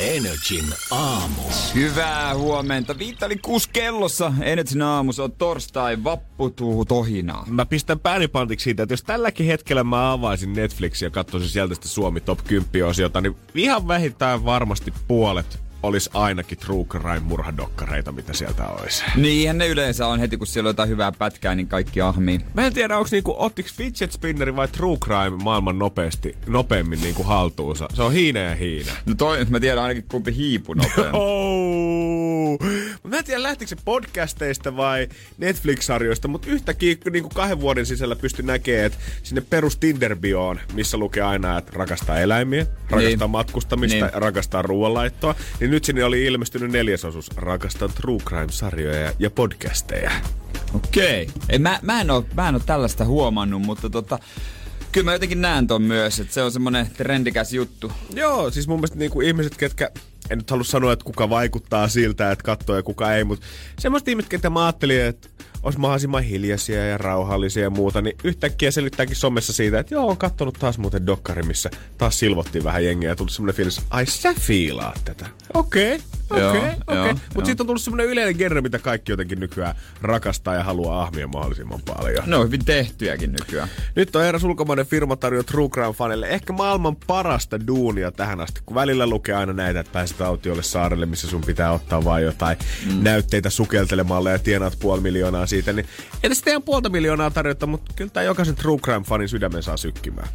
Energin aamu. Hyvää huomenta. Viitta oli kuusi kellossa. Energin aamu. Se on torstai. Vapputuu tohinaa. Mä pistän päänipantiksi siitä, että jos tälläkin hetkellä mä avaisin Netflixiä ja katsoisin sieltä sitä Suomi Top 10 osiota, niin ihan vähintään varmasti puolet olisi ainakin true crime murhadokkareita, mitä sieltä olisi. Niinhän ne yleensä on heti, kun siellä on jotain hyvää pätkää, niin kaikki ahmii. Mä en tiedä, onko niinku, ottiks fidget spinneri vai true crime maailman nopeasti, nopeammin niinku haltuunsa. Se on hiina ja hiina. No toi, mä tiedän ainakin kumpi hiipu nopeammin. Oh. Mä en tiedä, lähtikö se podcasteista vai Netflix-sarjoista, mutta yhtäkkiä niin kahden vuoden sisällä pysty näkemään, että sinne perus tinder missä lukee aina, että rakastaa eläimiä, rakastaa niin. matkustamista, niin. rakastaa ruoanlaittoa, niin nyt sinne oli ilmestynyt neljäsosuus rakastan true crime-sarjoja ja podcasteja. Okei. Okay. mä, mä, en oo, mä en oo tällaista huomannut, mutta tota, kyllä mä jotenkin näen ton myös, että se on semmonen trendikäs juttu. Joo, siis mun mielestä niinku ihmiset, ketkä en nyt halua sanoa, että kuka vaikuttaa siltä, että katsoo ja kuka ei, mutta semmoista ihmiset, ketä mä ajattelin, että olisi mahdollisimman hiljaisia ja rauhallisia ja muuta, niin yhtäkkiä selittääkin somessa siitä, että joo, on kattonut taas muuten dokkari, missä taas silvottiin vähän jengiä ja tuli semmoinen fiilis, ai sä fiilaat tätä. Okei, okay. Okei, okay, okei. Okay. Mutta sitten on tullut semmoinen yleinen genre, mitä kaikki jotenkin nykyään rakastaa ja haluaa ahmia mahdollisimman paljon. No hyvin tehtyjäkin nykyään. Nyt on eräs ulkomainen firma tarjoaa True Crime fanille ehkä maailman parasta duunia tähän asti, kun välillä lukee aina näitä, että pääset autiolle saarelle, missä sun pitää ottaa vain jotain mm. näytteitä sukeltelemalla ja tienaat puoli miljoonaa siitä, niin ei tässä teidän puolta miljoonaa tarjota, mutta kyllä tämä jokaisen True Crime fanin sydämen saa sykkimään.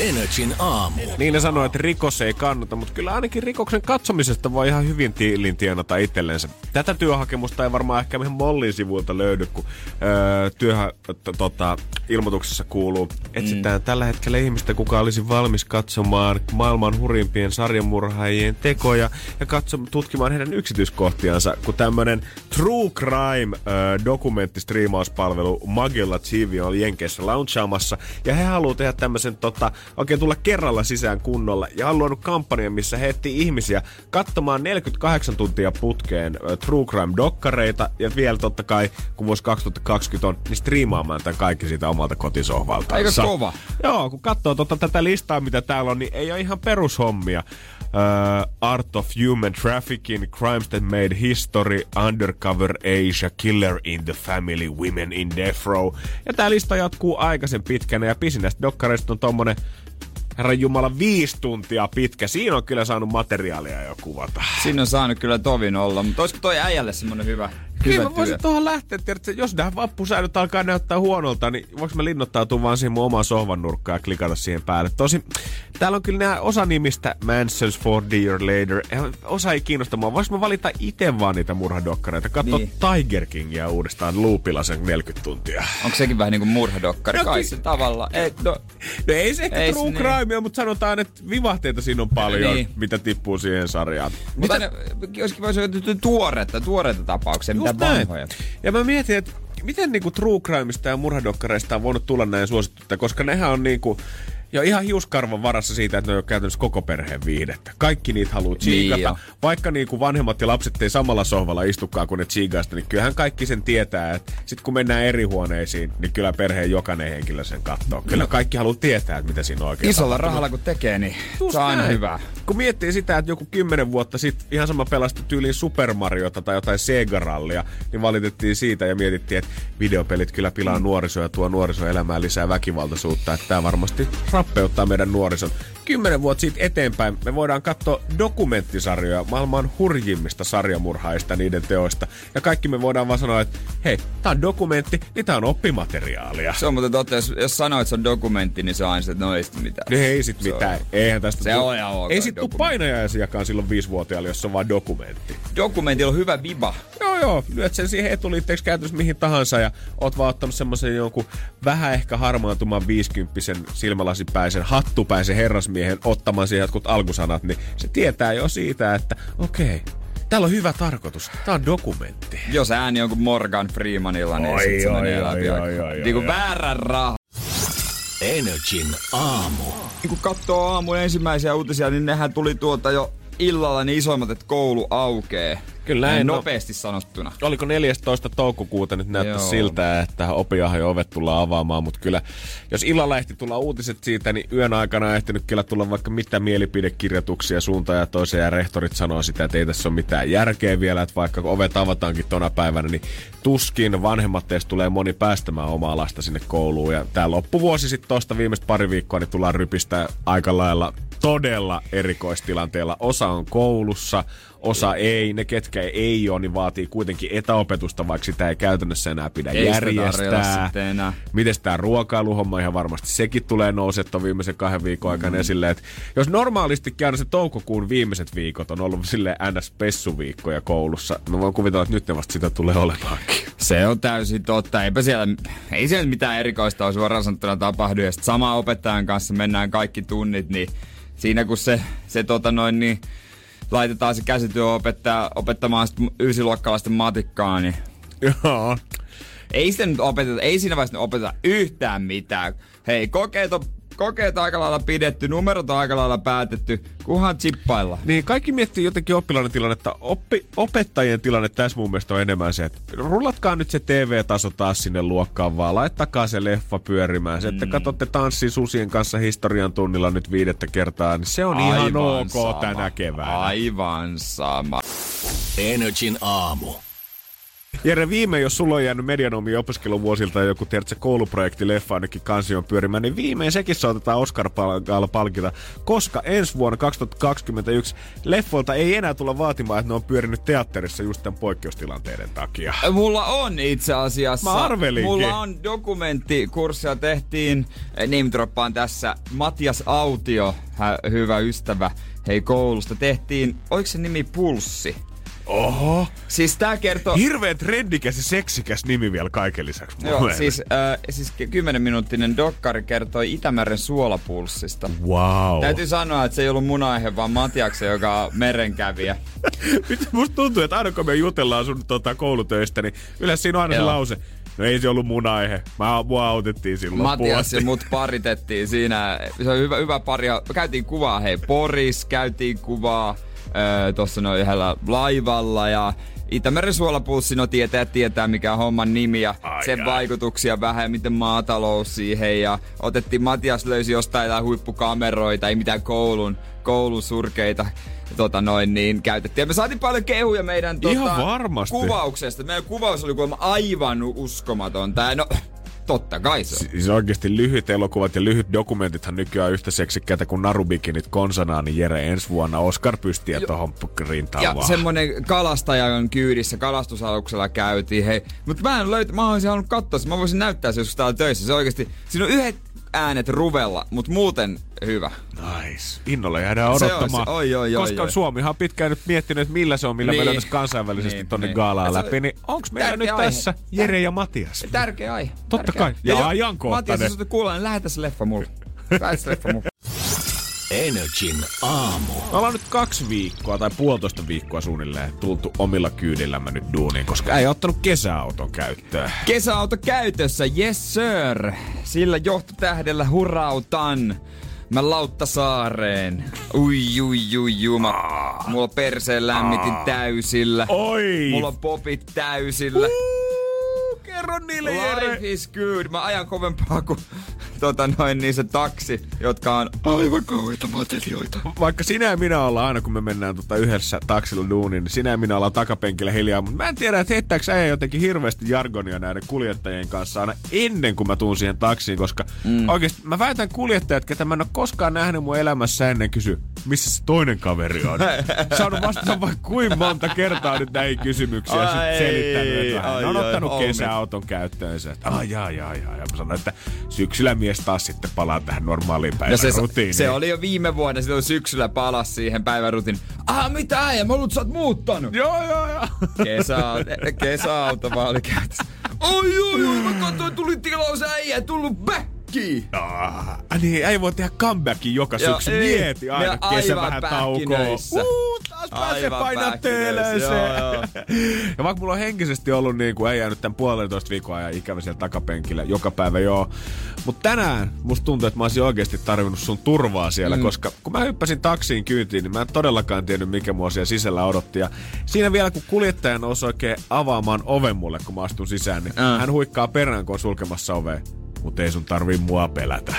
Energin aamu. Niin ne sanoo, että rikos ei kannata, mutta kyllä ainakin rikoksen katsomisesta voi ihan hyvin tiilin tienata itsellensä. Tätä työhakemusta ei varmaan ehkä meidän Mollin sivuilta löydy, kun öö, työhä, t- tota, ilmoituksessa kuuluu. Etsitään mm. tällä hetkellä ihmistä, kuka olisi valmis katsomaan maailman hurimpien sarjamurhaajien tekoja ja katso, tutkimaan heidän yksityiskohtiansa, kun tämmönen True Crime öö, dokumenttistriimauspalvelu Magella TV on Jenkeissä launchaamassa ja he haluaa tehdä tämmöisen tota, oikein tulla kerralla sisään kunnolla ja on luonut kampanjan, missä he ihmisiä katsomaan 48 tuntia putkeen True Crime-dokkareita ja vielä totta kai, kun vuosi 2020 on, niin striimaamaan tämän kaikki siitä omalta kotisohvalta. Aika kova. Joo, kun katsoo tota, tätä listaa, mitä täällä on, niin ei ole ihan perushommia. Uh, Art of Human Trafficking, Crimes That Made History, Undercover Asia, Killer in the Family, Women in Death Row. Ja tää lista jatkuu aikaisen pitkänä ja pisin näistä dokkareista on tommonen Herran Jumala, viisi tuntia pitkä. Siinä on kyllä saanut materiaalia jo kuvata. Siinä on saanut kyllä tovin olla, mutta olisiko toi äijälle semmonen hyvä Hyvä Kyllä mä voisin tuohon lähteä, että jos nämä vappusäädöt alkaa näyttää huonolta, niin voiko mä linnoittautua vaan siihen mun omaan sohvan nurkkaan ja klikata siihen päälle. Tosi, täällä on kyllä nämä osa nimistä Mansons for Dear Later. Osa ei kiinnosta mua. Voisin mä valita itse vaan niitä murhadokkareita. Katso niin. Tiger Kingia uudestaan loopilla sen 40 tuntia. Onko sekin vähän niin kuin murhadokkari? No, Kai se tavalla. Ei, no, no ei se ehkä ei true niin. crimea, mutta sanotaan, että vivahteita siinä on paljon, niin. mitä tippuu siihen sarjaan. Mutta mitä? joskin voisi olla tuoretta, tuoretta tapauksia, mitä vanhoja. Ja mä mietin, että miten niinku true crimeista ja murhadokkareista on voinut tulla näin suosittuja, koska nehän on niinku ja ihan hiuskarvan varassa siitä, että ne on käytännössä koko perheen viihdettä. Kaikki niitä haluaa tsiikata. Niin Vaikka niinku vanhemmat ja lapset ei samalla sohvalla istukaan kuin ne tsiikaista, niin kyllähän kaikki sen tietää, että sit kun mennään eri huoneisiin, niin kyllä perheen jokainen henkilö sen katsoo. Kyllä no. kaikki haluaa tietää, että mitä siinä on oikein Isolla tapahtunut. rahalla kun tekee, niin Just se on aina hyvä. Kun miettii sitä, että joku kymmenen vuotta sitten ihan sama pelasti tyyliin Super Mariota tai jotain Sega-rallia, niin valitettiin siitä ja mietittiin, että videopelit kyllä pilaa mm. nuorisoa ja tuo nuorisoelämään lisää väkivaltaisuutta. Että tämä varmasti rappeuttaa meidän nuorison. Kymmenen vuotta siitä eteenpäin me voidaan katsoa dokumenttisarjoja maailman hurjimmista sarjamurhaista niiden teoista. Ja kaikki me voidaan vaan sanoa, että hei, tää on dokumentti, niin tää on oppimateriaalia. Se on muuten totta, jos, jos sanoo, että se on dokumentti, niin se on aina se, että no ei sit mitään. No ei sit mitään. On. Eihän tästä se on ihan Ei sit tuu painajaisiakaan silloin viisivuotiaalle, jos se on vaan dokumentti. Dokumentilla on hyvä viba. Joo, Joo. Lyöt sen siihen etuliitteeksi käytännössä mihin tahansa ja oot vaan ottanut semmoisen jonkun vähän ehkä harmaantuman 50 silmälasipäisen, hattupäisen herrasmiehen ottamaan siihen jotkut alkusanat, niin se tietää jo siitä, että okei, okay, Täällä on hyvä tarkoitus. Tää on dokumentti. Jos ääni on kuin Morgan Freemanilla, niin sit se menee läpi. Niin kuin väärän raha. Energin aamu. Niin kun katsoo aamun ensimmäisiä uutisia, niin nehän tuli tuolta jo illalla niin isoimmat, että koulu aukee. Kyllä näin. Nopeasti no, sanottuna. Oliko 14. toukokuuta nyt näyttää Joo. siltä, että opiahan ovet tullaan avaamaan, mutta kyllä jos illalla ehti tulla uutiset siitä, niin yön aikana on ehtinyt kyllä tulla vaikka mitä mielipidekirjoituksia suuntaan ja toiseen ja rehtorit sanoo sitä, että ei tässä ole mitään järkeä vielä, että vaikka ovet avataankin tona päivänä, niin tuskin vanhemmat teistä tulee moni päästämään omaa lasta sinne kouluun ja tämä loppuvuosi sitten tuosta viimeistä pari viikkoa, niin tullaan rypistä aika lailla todella erikoistilanteella. Osa on koulussa, osa ei. Ne, ketkä ei ole, niin vaatii kuitenkin etäopetusta, vaikka sitä ei käytännössä enää pidä ei järjestää. Miten tämä ruokailuhomma ihan varmasti sekin tulee nousettua viimeisen kahden viikon aikana mm. esille. Että jos normaalisti käydä se toukokuun viimeiset viikot on ollut sille ns-pessuviikkoja koulussa, no voin kuvitella, että nyt ne vasta sitä tulee olemaankin. Se on täysin totta. Eipä siellä, ei siellä mitään erikoista ole suoraan sanottuna tapahdu. Ja sama opettajan kanssa mennään kaikki tunnit, niin siinä kun se, se tota noin, niin laitetaan se käsityö opettaa, opettamaan ysiluokkalaisten matikkaa, niin... Joo. Ei, sitä nyt opeteta, ei siinä vaiheessa opeteta yhtään mitään. Hei, kokeet on kokeet aika lailla pidetty, numerot on aika lailla päätetty, kunhan chippailla. Niin, kaikki miettii jotenkin oppilaiden tilannetta. Oppi, opettajien tilanne tässä mun mielestä on enemmän se, että rullatkaa nyt se TV-taso taas sinne luokkaan vaan, laittakaa se leffa pyörimään. Se, että mm. katsotte tanssi susien kanssa historian tunnilla nyt viidettä kertaa, niin se on Aivan ihan ok sama. tänä keväänä. Aivan sama. Energin aamu. Jere, viime, jos sulla on jäänyt medianomi opiskeluvuosilta joku, tiedätkö, kouluprojekti leffa ainakin kansion pyörimään, niin viimein sekin saatetaan Oscar-palkita, koska ensi vuonna 2021 leffolta ei enää tulla vaatimaan, että ne on pyörinyt teatterissa just tämän poikkeustilanteiden takia. Mulla on itse asiassa. Mä arvelinkin. Mulla on dokumenttikurssia tehtiin, eh, name tässä, Matias Autio, hyvä ystävä, hei koulusta, tehtiin, oliko se nimi Pulssi? Oho. Siis tää kertoo... Hirveän trendikäs ja seksikäs nimi vielä kaiken lisäksi. Joo, siis, äh, siis 10 minuuttinen dokkari kertoi Itämeren suolapulssista. Wow. Täytyy sanoa, että se ei ollut mun aihe, vaan Matiaksen, joka on merenkävijä. Musta tuntuu, että aina kun me jutellaan sun tota, koulutöistä, niin yleensä siinä on aina Joo. se lause. No ei se ollut mun aihe. Mä, mua autettiin silloin Matias ja mut paritettiin siinä. Se on hyvä, hyvä pari. Käytiin kuvaa, hei, Poris, käytiin kuvaa öö, tuossa noin yhdellä laivalla ja Itämeren suolapulssi, no tietää, tietää mikä on homman nimi ja ai sen ai. vaikutuksia vähän, miten maatalous siihen ja otettiin, Matias löysi jostain huippukameroita, ei mitään koulun, koulun surkeita tota noin, niin käytettiin. Ja me saatiin paljon kehuja meidän tota, Ihan varmasti. kuvauksesta. Meidän kuvaus oli kuulemma aivan uskomaton. Tää, no, Totta kai se on. Siis oikeasti lyhyt elokuvat ja lyhyt dokumentithan nykyään yhtä seksikkäitä kuin narubikinit konsanaan, niin Jere ensi vuonna Oscar pystiä tohon rintaan Ja vaan. semmonen kalastajan kyydissä kalastusaluksella käytiin. Hei, mutta mä en löytä, mä olisin halunnut katsoa Mä voisin näyttää se joskus täällä töissä. Se oikeasti, siinä on yhdet äänet ruvella, mutta muuten hyvä. Nice. Innolla jäädään odottamaan. Se oi, oi, oi, koska oi. Suomihan on pitkään nyt miettinyt, että millä se on, millä niin. me kansainvälisesti niin, tonne niin. gaalaan läpi. Niin onks meillä nyt aihe. tässä Jere ja Matias? Tärkeä aihe. Totta Tärkeä. kai. Ja, ja ajankohtainen. Matias, jos kuulla, niin lähetä se leffa mulle. Lähetä se leffa mulle. Energin aamu. Me ollaan nyt kaksi viikkoa tai puolitoista viikkoa suunnilleen tultu omilla kyydillämme nyt duuniin, koska ei ottanut kesäauton käyttöön. Kesäauto käytössä, yes sir. Sillä johtotähdellä hurautan. Mä Lauttasaareen. Ui, ui, ui, ui. Mä, mulla perseen lämmitin täysillä. Oi! Mulla on popit täysillä. Uh, kerro niille, Life is good. Mä ajan kovempaa kuin tota noin, niin se taksi, jotka on aivan kauheita matelioita. Vaikka sinä ja minä ollaan aina, kun me mennään tota yhdessä taksilla duuniin, niin sinä ja minä ollaan takapenkillä hiljaa. Mutta mä en tiedä, että heittääkö äijä jotenkin hirveästi jargonia näiden kuljettajien kanssa aina ennen kuin mä tuun siihen taksiin, koska mm. oikeasti mä väitän kuljettajat, ketä mä en ole koskaan nähnyt mun elämässä ennen kysy, missä se toinen kaveri on. Saanut vastata vaikka kuin monta kertaa nyt näihin kysymyksiin ja sitten selittänyt, että hän on ottanut kesäauton käyttöönsä. Ai, ai, ai, ai. Ja mä sanoin, että syksyllä mies taas sitten palaa tähän normaaliin päivän No se, rutiiniin. se oli jo viime vuonna, silloin syksyllä palas siihen päivän rutiin. Ah, mitä äijä, mä luulen, sä oot muuttanut. Joo, joo, joo. Kesä, kesäauto vaan oli käytössä. Oi, oi, oi, mä katsoin, tuli tilaus äijä, tullut backiin. Ah, niin, ei voi tehdä comebackin joka Joo, syksy. ei. Mieti aina, kesä vähän taukoa. taas pääsee painaa. Ja vaikka mulla on henkisesti ollut niin kuin ei jäänyt tämän puolentoista viikon ajan ikävä siellä takapenkillä joka päivä, joo. Mutta tänään musta tuntuu, että mä olisin oikeasti tarvinnut sun turvaa siellä, mm. koska kun mä hyppäsin taksiin kyytiin, niin mä en todellakaan tiennyt, mikä mua siellä sisällä odotti. Ja siinä vielä, kun kuljettaja nousi oikein avaamaan oven mulle, kun mä astun sisään, niin Äh. hän huikkaa perään, kun on sulkemassa ovea. Mutta ei sun tarvii mua pelätä.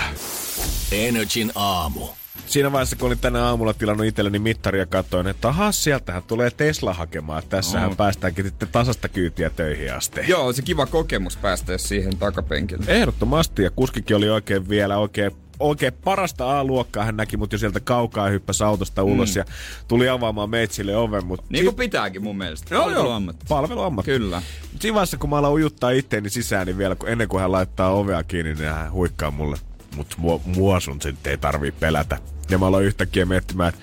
Energin aamu. Siinä vaiheessa, kun olin tänä aamulla tilannut itselleni mittaria, katsoin, että aha, sieltähän tulee Tesla hakemaan. Tässähän Oh. päästäänkin sitten tasasta kyytiä töihin asti. Joo, se kiva kokemus päästä siihen takapenkille. Ehdottomasti, ja kuskikin oli oikein vielä oikein oikein parasta A-luokkaa hän näki mut jo sieltä kaukaa hyppäsi autosta ulos mm. ja tuli avaamaan meitsille oven. Mut Niin kuin pitääkin mun mielestä. Joo, joo. Palveluammatti. Palveluammatti. Kyllä. Siinä vaiheessa, kun mä alan ujuttaa itteeni sisään, niin vielä kun, ennen kuin hän laittaa ovea kiinni, niin hän huikkaa mulle. Mut mua, mua sun sitten ei tarvii pelätä. Ja mä aloin yhtäkkiä miettimään, että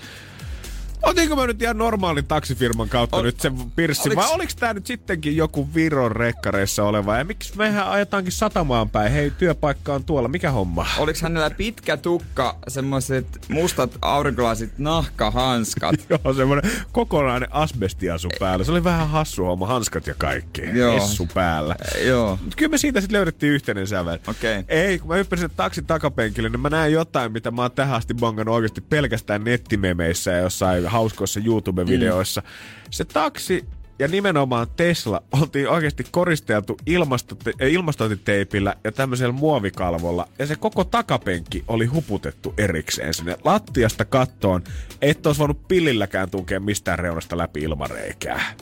Otinko mä nyt ihan normaalin taksifirman kautta Ol- nyt sen pirssin, oliks- vai oliks tää nyt sittenkin joku Viron rekkareissa oleva? Ja miksi mehän ajetaankin satamaan päin? Hei, työpaikka on tuolla, mikä homma? Oliko hänellä pitkä tukka, semmoiset mustat aurinkolaiset nahkahanskat? Joo, semmonen kokonainen asbestiasu päällä. Se oli vähän hassu homma, hanskat ja kaikki. Joo. Essu päällä. Joo. Mut kyllä me siitä sitten löydettiin yhteinen sävel. Okei. Ei, kun mä hyppäsin taksin takapenkille, niin mä näin jotain, mitä mä oon tähän asti bongannut oikeasti pelkästään nettimemeissä ja jossain hauskoissa YouTube-videoissa. Mm. Se taksi ja nimenomaan Tesla oltiin oikeasti koristeltu ilmastote- äh, ilmastointiteipillä ja tämmöisellä muovikalvolla. Ja se koko takapenkki oli huputettu erikseen sinne lattiasta kattoon. Et olisi voinut pillilläkään tunkea mistään reunasta läpi ilmareikää.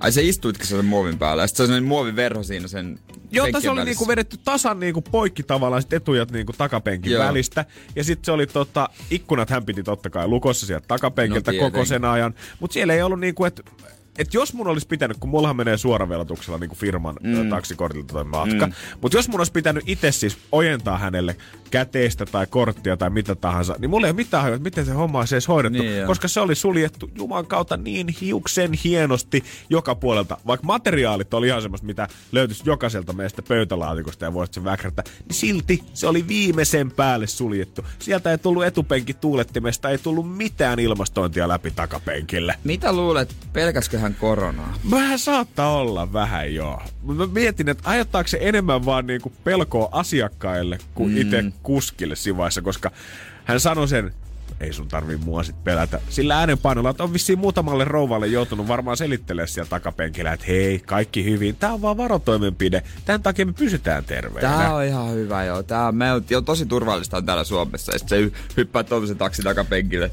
Ai se istuitkin sen muovin päällä ja sit se on muoviverho siinä sen Joo, tässä oli niinku vedetty tasan niinku poikki tavallaan sit etujat niinku takapenkin Joo. välistä. Ja sitten se oli tota, ikkunat hän piti totta kai lukossa sieltä takapenkiltä No koko sen ajan. Mutta siellä ei ollut niinku, että et jos mun olisi pitänyt, kun mullahan menee suoravelotuksella niin firman mm. taksikortilta toi matka, mm. mutta jos mun olisi pitänyt itse siis ojentaa hänelle käteistä tai korttia tai mitä tahansa, niin mulla ei ole mitään hajua, että miten se homma olisi edes hoidettu, Niin koska se oli suljettu Juman kautta niin hiuksen hienosti joka puolelta. Vaikka materiaalit oli ihan semmoista, mitä löytyisi jokaiselta meistä pöytälaatikosta ja voisit sen väkrätä, niin silti se oli viimeisen päälle suljettu. Sieltä ei tullut etupenki tuulettimesta, ei tullut mitään ilmastointia läpi takapenkille. Mitä luulet, pelkäskö hän koronaa? Vähän saattaa olla vähän joo. Mä mietin, että ajattaako se enemmän vaan niinku pelkoa asiakkaille kuin mm. itse kuskille siinä vaiheessa, koska hän sanoi sen, ei sun tarvii mua sit pelätä. Sillä äänenpainolla, että on vissiin muutamalle rouvalle joutunut varmaan selittelemään siellä takapenkillä, että hei, kaikki hyvin. Tää on vaan varotoimenpide. Tämän takia me pysytään terveenä. Tää on ihan hyvä joo. Tää on, me on jo tosi turvallista on täällä Suomessa. Ja sit se hy- hyppää tuollaisen taksi takapenkille.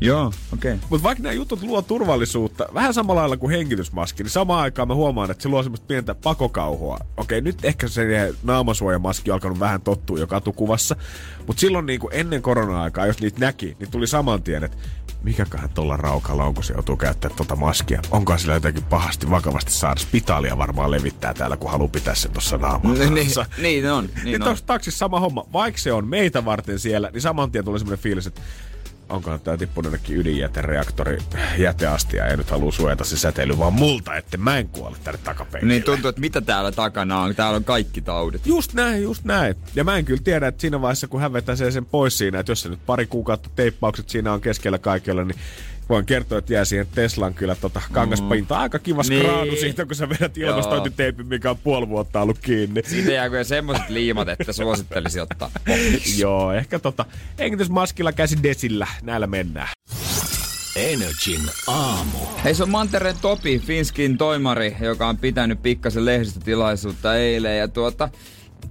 Joo, okei. Okay. Mutta vaikka nämä jutut luo turvallisuutta, vähän samalla lailla kuin hengitysmaski, niin samaan aikaan mä huomaan, että se luo semmoista pientä pakokauhua. Okei, nyt ehkä se naamasuojamaski on alkanut vähän tottua jo katukuvassa, mutta silloin niin kuin ennen korona-aikaa, jos niitä näki, niin tuli saman tien, että mikäköhän tuolla raukalla on, kun se joutuu käyttämään tuota maskia. Onko sillä jotenkin pahasti, vakavasti saada spitaalia varmaan levittää täällä, kun haluaa pitää sen tuossa naamassa. Niin, niin on. Niin, Niin niin on. taksissa sama homma. Vaikka se on meitä varten siellä, niin saman tien tulee semmoinen fiilis, että onkohan tää tippunut jonnekin ydinjätereaktori jäteastia ja nyt haluu suojata se säteily vaan multa, että mä en kuole tänne takapenkille. Niin tuntuu, että mitä täällä takana on. Täällä on kaikki taudit. Just näin, just näin. Ja mä en kyllä tiedä, että siinä vaiheessa, kun hän vetäisee sen pois siinä, että jos se nyt pari kuukautta teippaukset siinä on keskellä kaikilla, niin voin kertoa, että jää siihen Teslan kyllä tota kangaspinta. Aika kiva Niin. skraadu siitä, kun sä vedät ilmastointiteipin, mikä on puoli vuotta ollut kiinni. Siitä jää kyllä semmoset liimat, että suosittelisi ottaa. Joo, ehkä tota hengitysmaskilla käsi desillä. Näillä mennään. Energin aamu. Hei, se on Mantereen Topi, Finskin toimari, joka on pitänyt pikkasen lehdistötilaisuutta eilen. Ja tuota,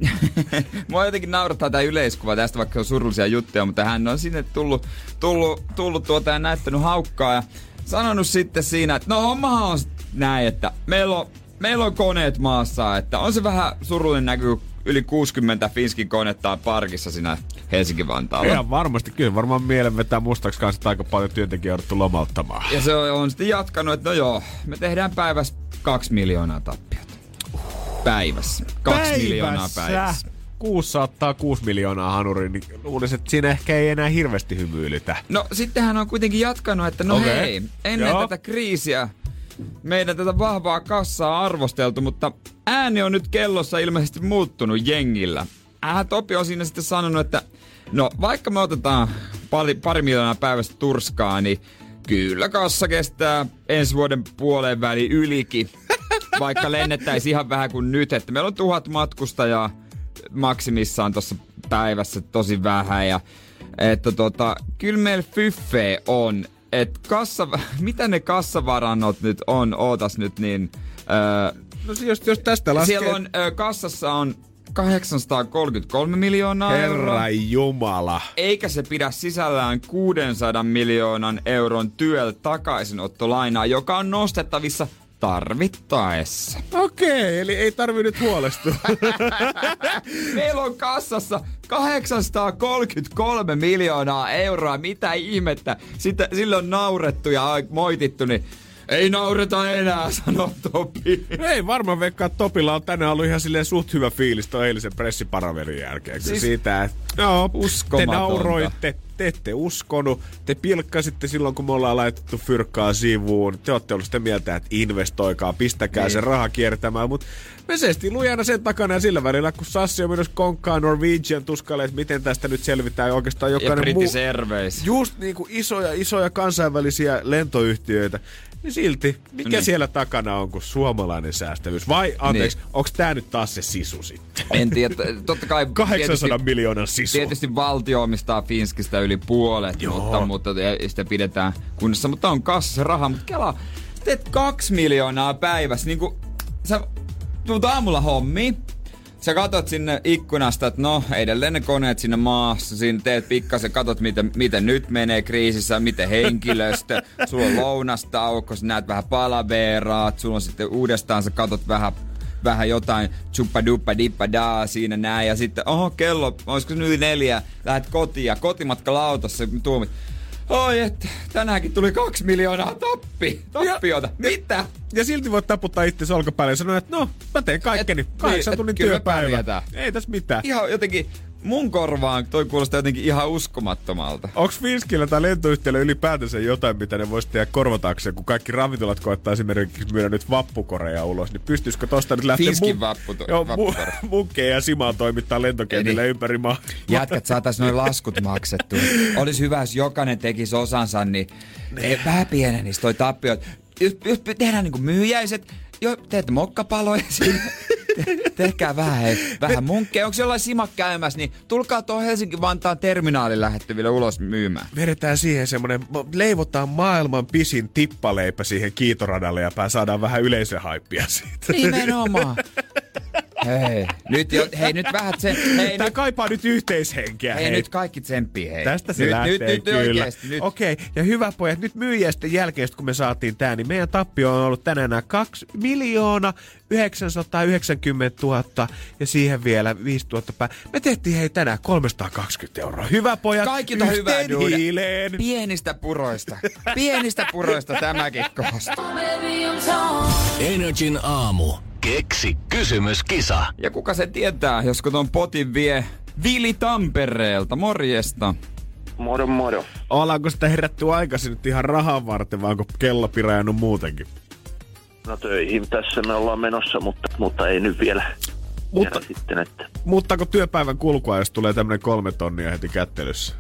mua jotenkin naurattaa tämä yleiskuva tästä, vaikka on surullisia juttuja, mutta hän on sinne tullut, tullut, tullut tuota ja näyttänyt haukkaa ja sanonut sitten siinä, että no hommahan on näin, että meillä on, meillä on koneet maassa, että on se vähän surullinen näky, yli 60 Finskin konetta on parkissa siinä Helsinki-Vantaalla. Ihan varmasti, kyllä varmaan mielen vetää mustaksi kanssa, että aika paljon työntekijää on jouduttu lomauttamaan. Ja se on, on sitten jatkanut, että no joo, me tehdään päivässä kaksi miljoonaa tappiota. Päivässä. Kaksi miljoonaa päivässä. kuussa ottaa 6 miljoonaa hanurin, niin luulisin, että siinä ehkä ei enää hirveästi hymyilytä. No sittenhän on kuitenkin jatkanut, että no okay. hei, ennen Joo. tätä kriisiä meidän tätä vahvaa kassaa on arvosteltu, mutta ääni on nyt kellossa ilmeisesti muuttunut jengillä. Äh, Topi on siinä sitten sanonut, että no vaikka me otetaan pari, pari miljoonaa päivästä turskaa, niin kyllä kassa kestää ensi vuoden puoleen väliin ylikin. vaikka lennettäisiin ihan vähän kuin nyt, että meillä on tuhat matkustajaa maksimissaan tuossa päivässä tosi vähän ja että tota, kyllä meillä fyffe on, että kassa, mitä ne kassavarannot nyt on, ootas nyt niin, öö, No jos, jos tästä laskee... siellä on, öö, kassassa on 833 miljoonaa euroa. Herra Jumala. Eikä se pidä sisällään 600 miljoonan euron työllä takaisinottolainaa, joka on nostettavissa tarvittaessa. Okei, eli ei tarvi nyt huolestua. Meillä on kassassa 833 miljoonaa euroa. Mitä ihmettä? Sitä, sille on naurettu ja moitittu, niin ei naureta enää, sanoo Topi. ei varmaan veikkaa, että Topilla on tänään ollut ihan silleen suht hyvä fiilis tuon eilisen pressiparaverin jälkeen. Siis- siitä, että no, te nauroitte, te ette uskonut, te pilkkasitte silloin, kun me ollaan laitettu fyrkkaa sivuun. Te olette ollut sitä mieltä, että investoikaa, pistäkää Niin. se raha kiertämään, mutta me seistiin lujana sen takana ja sillä välillä, kun Sassi on menossa konkkaan Norwegian tuskalle, että miten tästä nyt selvitään ja oikeastaan Ja jokainen muu... British Airways. Just niin kuin isoja, isoja kansainvälisiä lentoyhtiöitä, niin silti, mikä Niin. siellä takana on kuin suomalainen säästävyys? Vai, anteeksi, niin. onko tämä nyt taas se sisu sitten? En tiedä, totta kai 800 tietysti, miljoonan sisu. Tietysti valtio omistaa Finskistä yli puolet, Joo. mutta, mutta ja sitä pidetään kunnossa. Mutta on kassassa rahaa, mutta kela, teet kaksi miljoonaa päivässä, niin kuin sä tuut aamulla hommiin, Sä katot sinne ikkunasta, että no, edelleen ne koneet sinne maassa, siinä teet pikkasen, katot miten, miten nyt menee kriisissä, miten henkilöstö, sulla on lounastauko, sä näet vähän palaveeraat, sulla on sitten uudestaan, sä katot vähän vähän jotain chuppa duppa dippa daa siinä näin ja sitten oho kello, olisiko nyt neljä, lähdet kotiin ja kotimatkalla autossa tuomit. Oi, että tänäänkin tuli kaksi miljoonaa tappi, tappiota. Mitä? Ja silti voit taputtaa itse olkapäälle ja sanoa, että no, mä teen kaikkeni. Kahdeksan niin, tunnin työpäivä. Ei tässä mitään. Ihan jotenkin mun korvaan toi kuulostaa jotenkin ihan uskomattomalta. Onko Finskillä tai lentoyhtiöllä ylipäätänsä jotain, mitä ne voisi tehdä korvataakseen, kun kaikki ravintolat koettaa esimerkiksi myydä nyt vappukoreja ulos, niin pystyisikö tosta nyt lähteä Finskin mun- vapputo- Joo, mu- munkkeja ja simaa toimittaa lentokentillä Eli- ympäri maa. Jätkät saatais noin laskut maksettu. Olisi hyvä, jos jokainen tekisi osansa, niin ei, vähän pienenisi toi tappio. Jos, jos tehdään niinku myyjäiset, jo, teette mokkapaloja siinä. Te, tehkää vähän, hei, vähän munkkeja. Onko jollain simak käymässä, niin tulkaa tuo Helsinki-Vantaan terminaalin lähettyville ulos myymään. Vedetään siihen semmonen, leivotaan maailman pisin tippaleipä siihen kiitoradalle ja pää saadaan vähän yleisöhaippia siitä. Nimenomaan. Hei, nyt, jo, hei, nyt vähän sen, hei, Tää nyt, kaipaa nyt yhteishenkeä. hei, nyt kaikki tsemppii, hei. Tästä se nyt, lähtee nyt, nyt, kyllä. Oikeesti, nyt. Okei, ja hyvä pojat, nyt myyjästä jälkeen, kun me saatiin tää, niin meidän tappio on ollut tänään 2 miljoona 990 000 ja siihen vielä 5 000 pää. Me tehtiin hei tänään 320 euroa. Hyvä pojat, Kaikilta hyvää duunia. hiileen. Pienistä puroista. Pienistä puroista tämäkin koostuu. Energin aamu. Keksi kysymyskisa. Ja kuka se tietää, josko ton potin vie Vili Tampereelta. Morjesta. Moro moro. Ollaanko sitä herätty aikaisin nyt ihan rahan varten, vai onko kello pirajannut muutenkin? No töihin tässä me ollaan menossa, mutta, mutta ei nyt vielä. Mutta- vielä sitten, että Muuttaako työpäivän kulkua, jos tulee tämmönen kolme tonnia heti kättelyssä?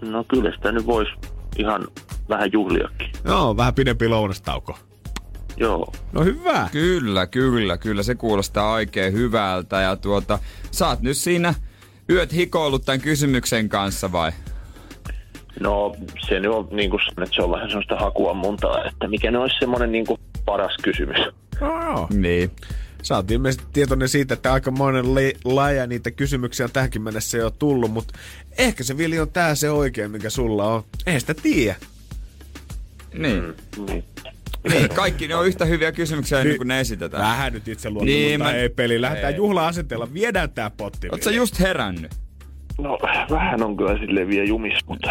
no kyllä sitä nyt voisi ihan vähän juhliakin. Joo, vähän pidempi lounastauko. Joo. No hyvä. Kyllä, kyllä, kyllä. Se kuulostaa oikein hyvältä. Ja tuota, sä oot nyt siinä yöt hikoillut tämän kysymyksen kanssa vai? No se nyt on niin kuin, että se on vähän sellaista hakuammuntaa, että mikä ne olisi semmoinen niin kuin paras kysymys. Joo. Niin. Sä oot ilmeisesti tietoinen siitä, että aika monen le- laaja niitä kysymyksiä on tähänkin mennessä jo tullut, mutta ehkä se Vili on tää se oikein, mikä sulla on. Ei sitä tiedä. Niin. Niin. Niin. Kaikki ne on yhtä hyviä kysymyksiä ennen kuin ne esitetään. Vähän nyt itse luottamusta Niin, niin, mä- ei peli. Lähdetään ei. juhla-asenteella, viedään tää potti. Vili. just herännyt? No, vähän on kyllä silleen vielä jumis, mutta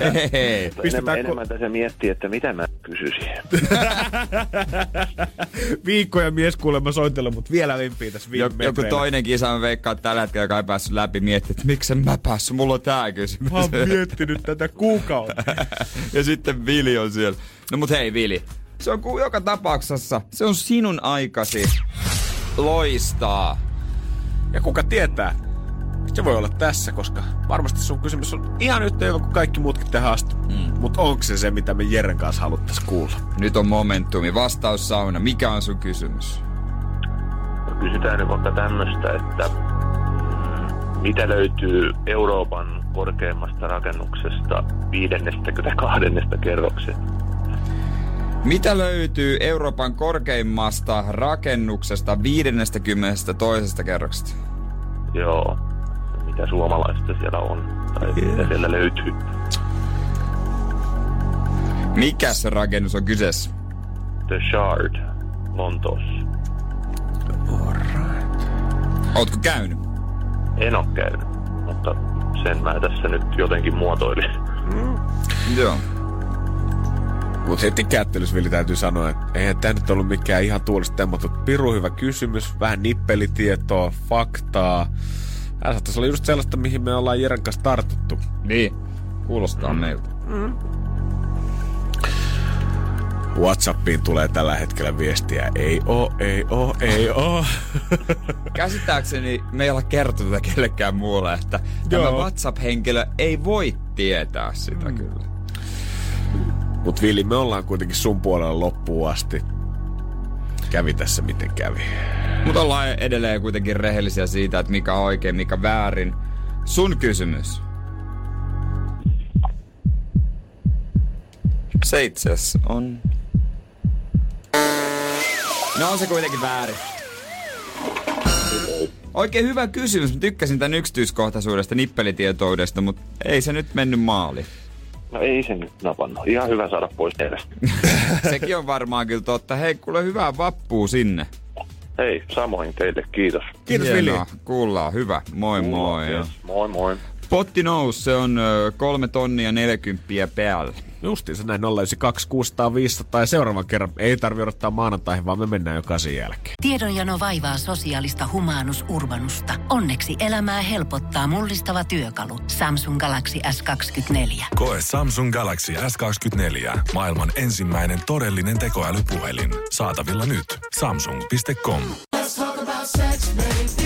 Hei, hei. enemmän, enemmän tässä miettii, että mitä mä kysyisin. Viikkoja mies kuulemma soitella, mutta vielä limpii tässä viime Joku, joku toinen kisa mä veikkaan että tällä hetkellä, joka ei päässyt läpi, miettii, että miksi mä päässyt, mulla on tää kysymys. Mä oon miettinyt tätä kuukautta. ja sitten Vili on siellä. No mut hei Vili, se on ku- joka tapauksessa, se on sinun aikasi loistaa. Ja kuka tietää, se voi olla tässä, koska varmasti sun kysymys on ihan yhtä hyvä kuin kaikki muutkin tähän asti. Mm. Mutta onko se se, mitä me Jeren kanssa haluttais kuulla? Nyt on momentumi, vastaussauna, mikä on sun kysymys? No, Kysytään nyt vaikka tämmöistä, että mm, mitä löytyy Euroopan korkeimmasta rakennuksesta 52. kerroksesta? Mitä löytyy Euroopan korkeimmasta rakennuksesta 50 toisesta kerroksesta? Joo. Mitä suomalaista siellä on? Tai mitä siellä löytyy? Mikä se rakennus on kyseessä? The Shard, Lontoossa. Ootko käynyt? En ole käynyt, mutta sen mä tässä nyt jotenkin muotoilin. Joo. Mutta heti kättelysvili täytyy sanoa, että eihän tämä nyt ollut mikään ihan tuolista temmattu. Piru hyvä kysymys, vähän nippelitietoa, faktaa. Tämä saattaisi olla just sellaista, mihin me ollaan Jeren kanssa tartuttu. Niin. Kuulostaa mm. meiltä. Whatsappiin tulee tällä hetkellä viestiä, ei oo, ei oo, ei oo. Käsittääkseni me ei olla kertonut kellekään muulle, että tämä Joo. WhatsApp-henkilö ei voi tietää sitä mm. kyllä. Mut Vili, me ollaan kuitenkin sun puolella loppuun asti. Kävi tässä miten kävi. Mutta ollaan edelleen kuitenkin rehellisiä siitä, että mikä on oikein, mikä väärin. Sun kysymys. Se itse on... No on se kuitenkin väärin. Oikein hyvä kysymys. Mä tykkäsin tämän yksityiskohtaisuudesta, nippelitietoudesta, mutta ei se nyt mennyt maaliin. No ei se nyt napannut. Ihan hyvä saada pois edestä. Sekin on varmaan kyllä totta. Hei, kuule hyvää vappua sinne. Hei, samoin teille, kiitos. Kiitos Vili. Hienoa. Kuullaan, hyvä. Moi moi. Yes, moi moi. Potti nousi, se on kolme tonnia 40 päällä. Justiinsa näin 092 600 500 ja seuraavan kerran ei tarvi odottaa maanantaihin, vaan me mennään jo kasin jälkeen. Tiedonjano vaivaa sosiaalista humanus urbanusta. Onneksi elämää helpottaa mullistava työkalu. Samsung Galaxy S24. Koe Samsung Galaxy S24. Maailman ensimmäinen todellinen tekoälypuhelin. Saatavilla nyt. Samsung.com. Hella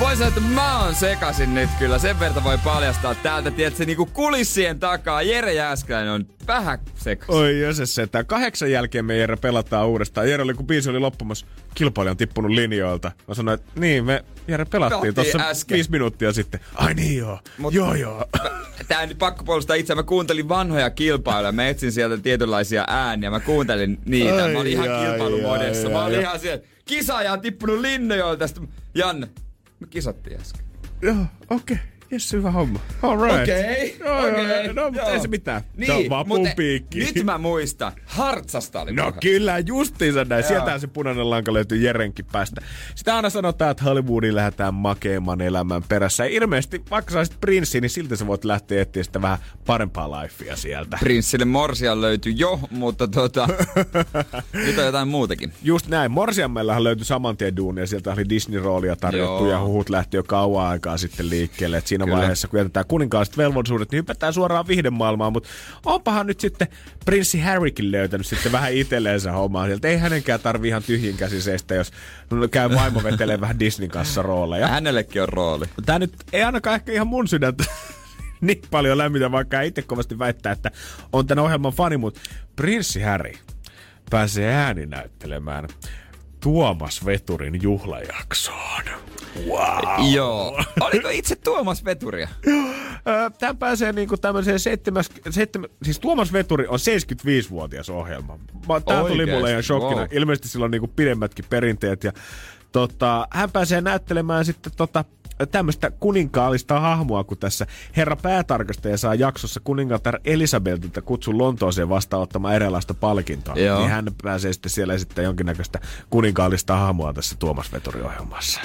Voi sanoa, että mä oon sekasin nyt kyllä. Sen verta voi paljastaa täältä, tiedätkö, niinku kulissien takaa. Jere Jääskäinen on vähän sekasin. Oi jöses, että kahdeksan jälkeen me Jere pelataan uudestaan. Jere oli, kun biisi oli loppumassa, kilpailija on tippunut linjoilta. Mä sanoin, että niin, me Jere pelattiin Pelattiin tuossa viisi minuuttia sitten. Ai niin joo, Mut- joo joo. Tää nyt pakko puolustaa itse. Mä kuuntelin vanhoja kilpailuja. Mä etsin sieltä tietynlaisia ääniä. Mä kuuntelin niitä. Mä olin ihan Ai, ai, kilpailumodessa. ai, Mä olin ai. ihan siellä. Kisaaja on tippunut linnojoilta tästä. Janne, me kisattiin äsken. Joo, okei. Okay. Jes, hyvä homma. All right. Okei, Joo, okei, joo, No, mutta ei se mitään. Niin, se on vapun piikki. nyt mä muistan. Hartsasta oli No puhe. kyllä, justiinsa näin. Sieltähän se punainen lanka löytyy Jerenkin päästä. Sitä aina sanotaan, että Hollywoodiin lähdetään makeamman elämän perässä. Ja ilmeisesti, vaikka saisit prinssiin, niin silti sä voit lähteä etsiä sitä vähän parempaa lifea sieltä. Prinssille Morsian löytyi jo, mutta tota, nyt on jotain muutakin. Just näin. Morsiammellahan löytyi saman tien duunia. Sieltä oli Disney-roolia tarjottu Joo. ja huhut lähti jo kauan aikaa sitten liikkeelle. Et siinä Kyllä. vaiheessa, kun jätetään kuninkaalliset velvollisuudet, niin hypätään suoraan vihdemaailmaan. Mutta onpahan nyt sitten prinssi Harrykin löytänyt sitten vähän itselleensä hommaa sieltä. Ei hänenkään tarvi ihan tyhjin käsi seistä, jos käy vaimo vetelee vähän Disneyn kanssa rooleja. Hänellekin on rooli. Tämä nyt ei ainakaan ehkä ihan mun sydäntä niin paljon lämmitä, vaikka itse kovasti väittää, että on tämän ohjelman fani, mutta Prinssi Harry pääsee ääninäyttelemään Tuomas Veturin juhlajaksoon. Wow. Joo. Oliko itse Tuomas Veturia? Tämä pääsee niinku tämmöiseen seitsemäs, seitsemä, siis Tuomas Veturi on 75-vuotias ohjelma. Mä- Tää tuli mulle ihan shokkina. Wow. Ilmeisesti sillä on niinku pidemmätkin perinteet ja tota, hän pääsee näyttelemään sitten tota, tämmöistä kuninkaallista hahmoa, kun tässä herra päätarkastaja saa jaksossa kuningatar Elisabetilta kutsun Lontooseen vastaanottamaan erilaista palkintoa. Joo. Niin hän pääsee sitten siellä esittämään jonkinnäköistä kuninkaallista hahmoa tässä Tuomas Veturi-ohjelmassa.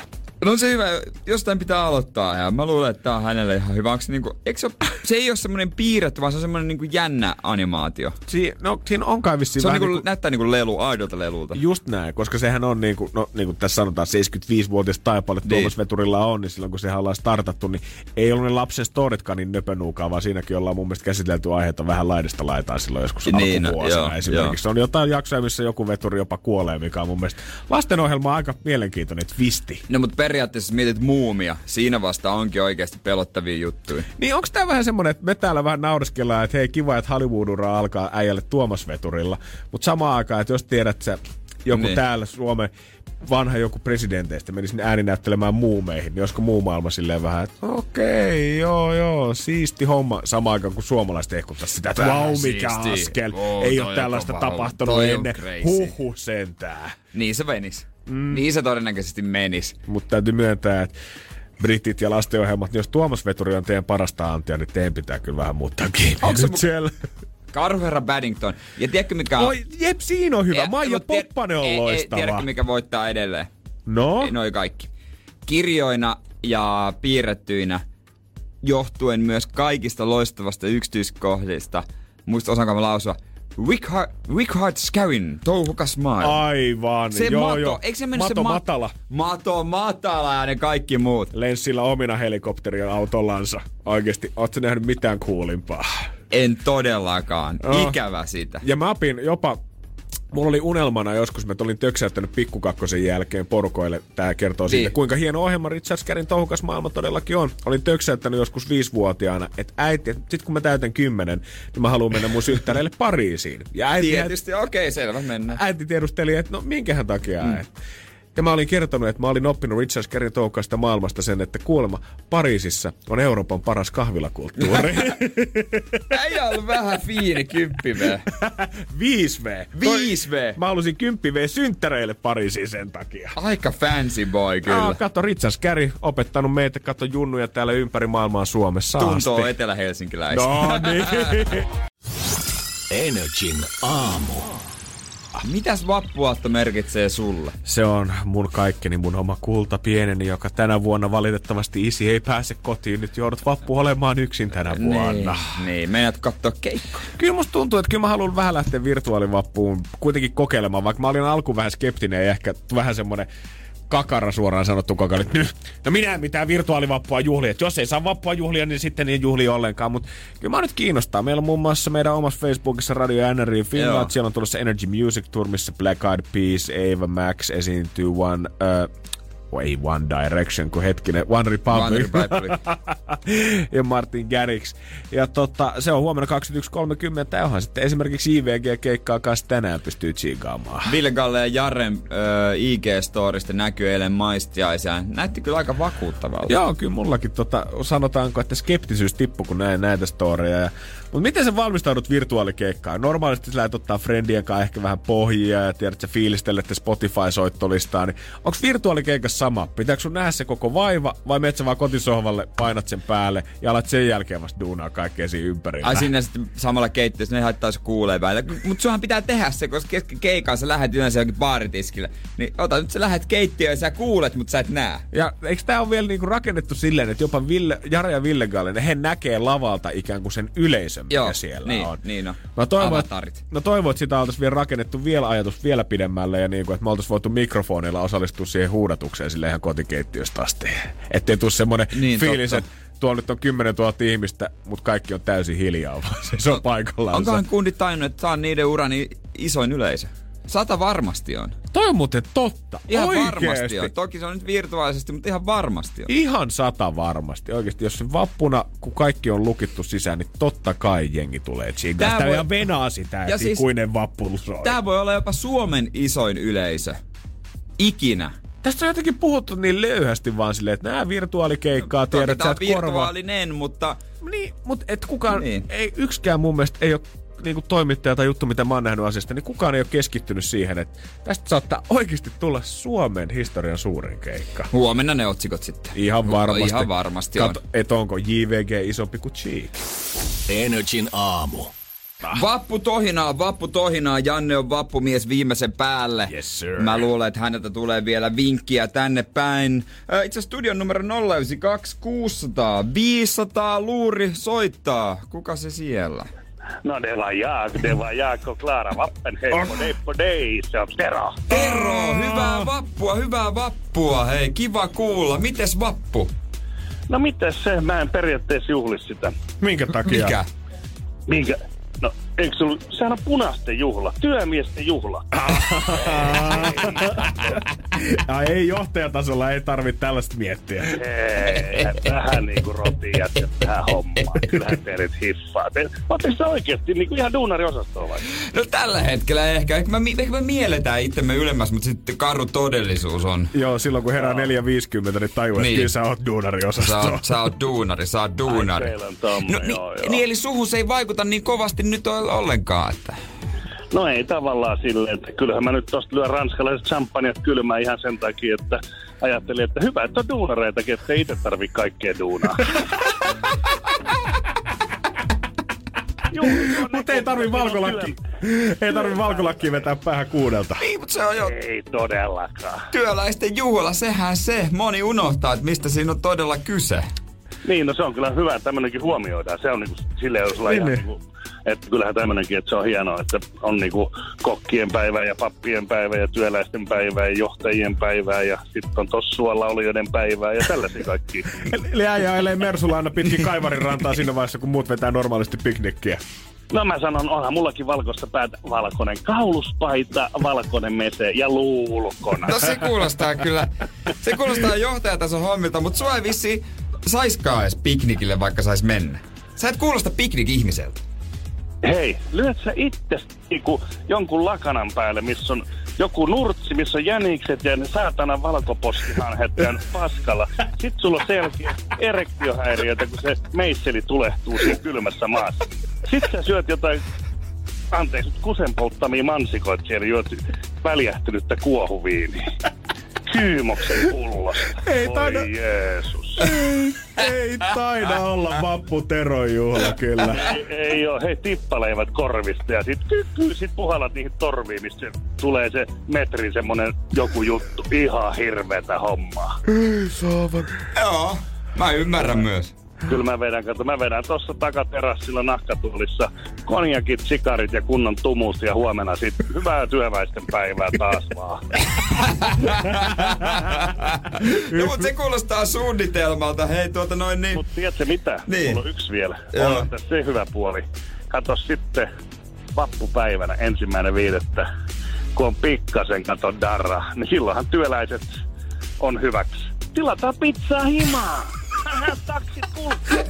No se hyvä, jostain pitää aloittaa ja mä luulen, että tää on hänelle ihan hyvä. Onko se, niinku, eikö se, ole, se ei ole semmonen piirretty, vaan se on semmonen niinku jännä animaatio. Si- no, siinä on kai vissiin Se on niinku, niinku- näyttää niinku lelu, aidolta lelulta. Just näin, koska sehän on niin kuin, no niin kuin tässä sanotaan 75-vuotias taipaale Niin. Tuomas Veturilla on, niin silloin kun sehän ollaan startattu, niin ei ollut ne lapsen storitkaan niin nöpönuukaan, vaan siinäkin ollaan mun mielestä käsitelty aiheita vähän laidasta laitaan silloin joskus Niin, no, alkuvuosina joo, esimerkiksi. On jotain jaksoja, missä joku veturi jopa kuolee, mikä on mun mielestä lastenohjelma on aika mielenkiintoinen twisti. No mutta periaatteessa mietit muumia, siinä vasta onkin oikeasti pelottavia juttuja. Niin onko tämä vähän semmonen, että me täällä vähän naureskellaan, että hei kiva, että Hollywood-ura alkaa äijälle Tuomas Veturilla, mutta samaan aikaan, että jos tiedät, että sä joku Niin. täällä Suomen vanha joku presidenteistä menisi sinne ääninäyttelemään muumeihin, niin olisiko muu maailma silleen vähän, että okei, joo, joo, siisti homma. Samaan aikaan kun suomalaiset ehkuttaa sitä, että vau, mikä siistiä. askel. Oo, Ei ole tällaista kova. tapahtunut ennen. Huhu sentään. Niin se venis. Mm. Niin se todennäköisesti menis. Mutta täytyy myöntää, että britit ja lastenohjelmat, niin jos Tuomas Veturi on teidän parasta antia, niin teidän pitää kyllä vähän muuttaa kiinni. Mu- siellä? Karhuherra Paddington. Ja tiedätkö mikä on... Oi, jep, siinä on hyvä. Ja- Maija Poppanen on ei- ei, loistava. Tiedätkö mikä voittaa edelleen? No? Ei, Noi kaikki. Kirjoina ja piirrettyinä johtuen myös kaikista loistavasta yksityiskohdista. Muista osaanko mä lausua? Wickheart, Wickheart Scarin, touhukas maailma. Aivan. se joo, mato, joo. eikö se mennyt mato se ma- matala. Mato matala ja ne kaikki muut. Lenssillä omina helikopteria autollansa. Oikeesti, ootko nähnyt mitään kuulimpaa? En todellakaan. Oh. Ikävä sitä. Ja mä opin jopa, mulla oli unelmana joskus, mä olin töksäyttänyt pikkukakkosen jälkeen porukoille. Tää kertoo siitä, Niin. kuinka hieno ohjelma Richard Scarin touhukas maailma todellakin on. Olin töksäyttänyt joskus viisivuotiaana, että äiti, et sit kun mä täytän kymmenen, niin mä haluan mennä mun synttäreille Pariisiin. Ja äiti, Tietysti, okei, selvä, mennään. äiti tiedusteli, että no minkähän takia mm. Ja mä olin kertonut, että mä olin oppinut Richard Scarin touhukasta maailmasta sen, että kuulemma Pariisissa on Euroopan paras kahvilakulttuuri. Ei ollut vähän fiini kymppi 5V. 5V. Mä halusin 10 V synttäreille Pariisiin sen takia. Aika fancy boy kyllä. Aa, kato, Richard Scary opettanut meitä, kato junnuja täällä ympäri maailmaa Suomessa Tuntoo asti. etelä-helsinkiläistä. No niin. Energin aamu. Mitäs vappuaatto merkitsee sulle? Se on mun kaikkeni, mun oma kulta pieneni, joka tänä vuonna valitettavasti isi ei pääse kotiin. Nyt joudut vappu olemaan yksin tänä vuonna. Niin, niin. meinaat katsoa keikkoa. Kyllä musta tuntuu, että kyllä mä haluan vähän lähteä virtuaalivappuun kuitenkin kokeilemaan, vaikka mä olin alkuun vähän skeptinen ja ehkä vähän semmonen kakara suoraan sanottu koko ajan, nyt, no minä en mitään virtuaalivappua juhlia. Että jos ei saa vappua juhlia, niin sitten ei juhli ollenkaan. Mutta kyllä mä nyt kiinnostaa. Meillä on muun muassa meidän omassa Facebookissa Radio NRI Finland. Joo. Siellä on tulossa Energy Music Tour, missä Black Eyed Peas, Ava Max esiintyy One... Uh, ei One Direction, kun hetkinen, One Republic. One Republic. ja Martin Garrix. Ja tota, se on huomenna 21.30. Ja onhan sitten esimerkiksi IVG-keikkaa kanssa tänään pystyy tsiigaamaan. Ville Galle ja Jaren äh, IG-storista näkyy eilen maistiaisia. Näytti kyllä aika vakuuttavalta. Joo, kyllä mullakin tota, sanotaanko, että skeptisyys tippui, kun näin näitä storeja. Ja, mutta miten sä valmistaudut virtuaalikeikkaan? Normaalisti sä lähdet ottaa friendien kanssa ehkä vähän pohjia ja tiedät, sä fiilistelette Spotify-soittolistaa. Niin onko virtuaalikeikassa sama? Pitääkö sun nähdä se koko vaiva vai menet sä vaan kotisohvalle, painat sen päälle ja alat sen jälkeen vasta duunaa kaikkea siinä ympärillä? Ai sinne sitten samalla keittiössä, ne haittaa se kuulee välillä. Mutta sunhan pitää tehdä se, koska kesken keikan sä lähet yleensä johonkin baaritiskille. Niin ota nyt sä lähet keittiöön ja sä kuulet, mutta sä et näe. Ja eikö tää ole vielä niinku rakennettu silleen, että jopa Ville, Jare ja Ville Gallen, he näkee lavalta ikään kuin sen yleisön, mikä Joo, siellä niin, on. niin on. Mä toivon, että, Avatarit. mä toivon, että sitä oltaisiin vielä rakennettu vielä ajatus vielä pidemmälle ja niinku, että me oltaisiin voitu mikrofonilla osallistua siihen huudatukseen sille ihan kotikeittiöstä asti. Ettei tule semmonen Niin, niin, fiilis, totta. että tuolla nyt on 10 000 ihmistä, mutta kaikki on täysin hiljaa, vaan se on paikallaan. Onkohan kundit tajunnut, että tää on niiden urani isoin yleisö? Sata varmasti on. Toi on muuten totta. Ihan Oikeesti. varmasti on. Toki se on nyt virtuaalisesti, mutta ihan varmasti on. Ihan sata varmasti. Oikeasti, jos se vappuna, kun kaikki on lukittu sisään, niin totta kai jengi tulee tsiigaa Tää sitä voi- ja venaa sitä, Ja siis- ikuinen vappu soi. Tää voi olla jopa Suomen isoin yleisö. Ikinä Tästä on jotenkin puhuttu niin löyhästi vaan silleen, että nämä virtuaalikeikkaa Toki tiedät, sä korvaa. virtuaalinen, mutta Niin, mutta et kukaan, niin. ei yksikään mun mielestä ei ole niinku toimittaja tai juttu, mitä mä oon nähnyt asiasta, niin kukaan ei ole keskittynyt siihen, että tästä saattaa oikeasti tulla Suomen historian suurin keikka. huomenna ne otsikot sitten. Ihan varmasti. Ihan varmasti on. Kato, et onko JVG isompi kuin Cheek. Energin aamu. Vappu tohinaa, vappu tohinaa. Janne on vappumies viimeisen päälle. Yes, sir. Mä luulen, että häneltä tulee vielä vinkkiä tänne päin. Itse asiassa studion numero 092 600 500 luuri soittaa. Kuka se siellä? No det var jag, det var jag och Klara Wappenheim på Day på Day, se on Tero. Tero, hyvää vappua, hyvää vappua. Hei, kiva kuulla. Mites vappu? No mitäs se, mä en periaatteessa juhli sitä. Minkä takia? Mikä? Minkä? No, eikö sulla, sehän on punaisten juhla, työmiesten juhla. Ai ei johtajatasolla, ei tarvitse tällaista miettiä. Ei, vähän niinku rotiin jätkät tähän hommaan. Kyllähän teidät hiffaa. Te, ootteko te oikeesti niinku ihan duunariosastolla vai? No tällä hetkellä ehkä. Ehkä, mä, ehkä me mielletään itsemme ylemmäs, mutta sitten karu todellisuus on. Joo, silloin kun herää 4.50, niin tajuu, että Niin. kyllä sä oot Sä duunariosasto. oot, sä oot duunari, sä oot duunari. Ai, on tommonen, no, niin, joo, joo. niin, eli suhun se ei vaikuta niin kovasti nyt o- ollenkaan, että... No ei tavallaan silleen, että kyllähän mä nyt tosta lyön ranskalaiset champanjat kylmään ihan sen takia, että ajattelin, että hyvä, että on duunareitakin, että ei itse tarvi kaikkea duunaa. Mutta ei tarvi valkolakki. Ei tarvi valkolakki vetää päähän kuudelta. Niin, mutta se on jo Ei todellakaan. työläisten juhla, sehän se. Moni unohtaa, että mistä siinä on todella kyse. Niin, no se on kyllä hyvä, että tämmöinenkin huomioidaan. Se on niinku silleen, jos Niin, niin. Että kyllähän tämmöinenkin, että se on hienoa, että on niinku kokkien päivä ja pappien päivä ja työläisten päivä ja johtajien päivä ja sitten on tossualla olijoiden päivää ja tällaisia kaikki. Eli äijä ajelee Mersulla aina pitkin Kaivarin rantaa siinä vaiheessa, kun muut vetää normaalisti piknikkiä. No mä sanon, onhan mullakin valkoista päätä, valkoinen kauluspaita, valkoinen mese ja luulukona. No se kuulostaa kyllä, se kuulostaa johtajatason hommilta, mutta sua ei vissi saiskaan edes piknikille, vaikka sais mennä. Sä et kuulosta piknik-ihmiseltä. Hei, lyöt sä itse niinku jonkun lakanan päälle, missä on joku nurtsi, missä on jänikset ja ne saatana valkoposkihanhet ja paskalla. Sitten sulla on selkeä erektiohäiriötä, kun se meisseli tulehtuu siinä kylmässä maassa. Sitten sä syöt jotain, anteeksi, kusen polttamia mansikoita siellä, juot väljähtynyttä kuohuviiniä. Kyymoksen pullosta. Ei Voi taida- Jeesus. Ei taida olla vappu Teron juhla kyllä. Ei, ei oo, hei tippaleivät korvista ja sit, sit puhallat niihin torviin, mistä tulee se metrin semmonen joku juttu. Ihan hirveetä hommaa. Joo, mä ymmärrän myös. Kyllä mä vedän, kato, mä vedän tossa takaterassilla nahkatuolissa konjakit, sikarit ja kunnon tumus ja huomenna sit hyvää työväisten päivää taas vaan. no, mutta se kuulostaa suunnitelmalta. Hei, tuota noin niin. Mut tiedätkö mitä? Niin. Mulla on yksi vielä. Joo. On tässä se hyvä puoli. Kato sitten vappupäivänä ensimmäinen viidettä, kun on pikkasen kato darra, niin silloinhan työläiset on hyväksi. Tilataan pizzaa Taksit kulkee.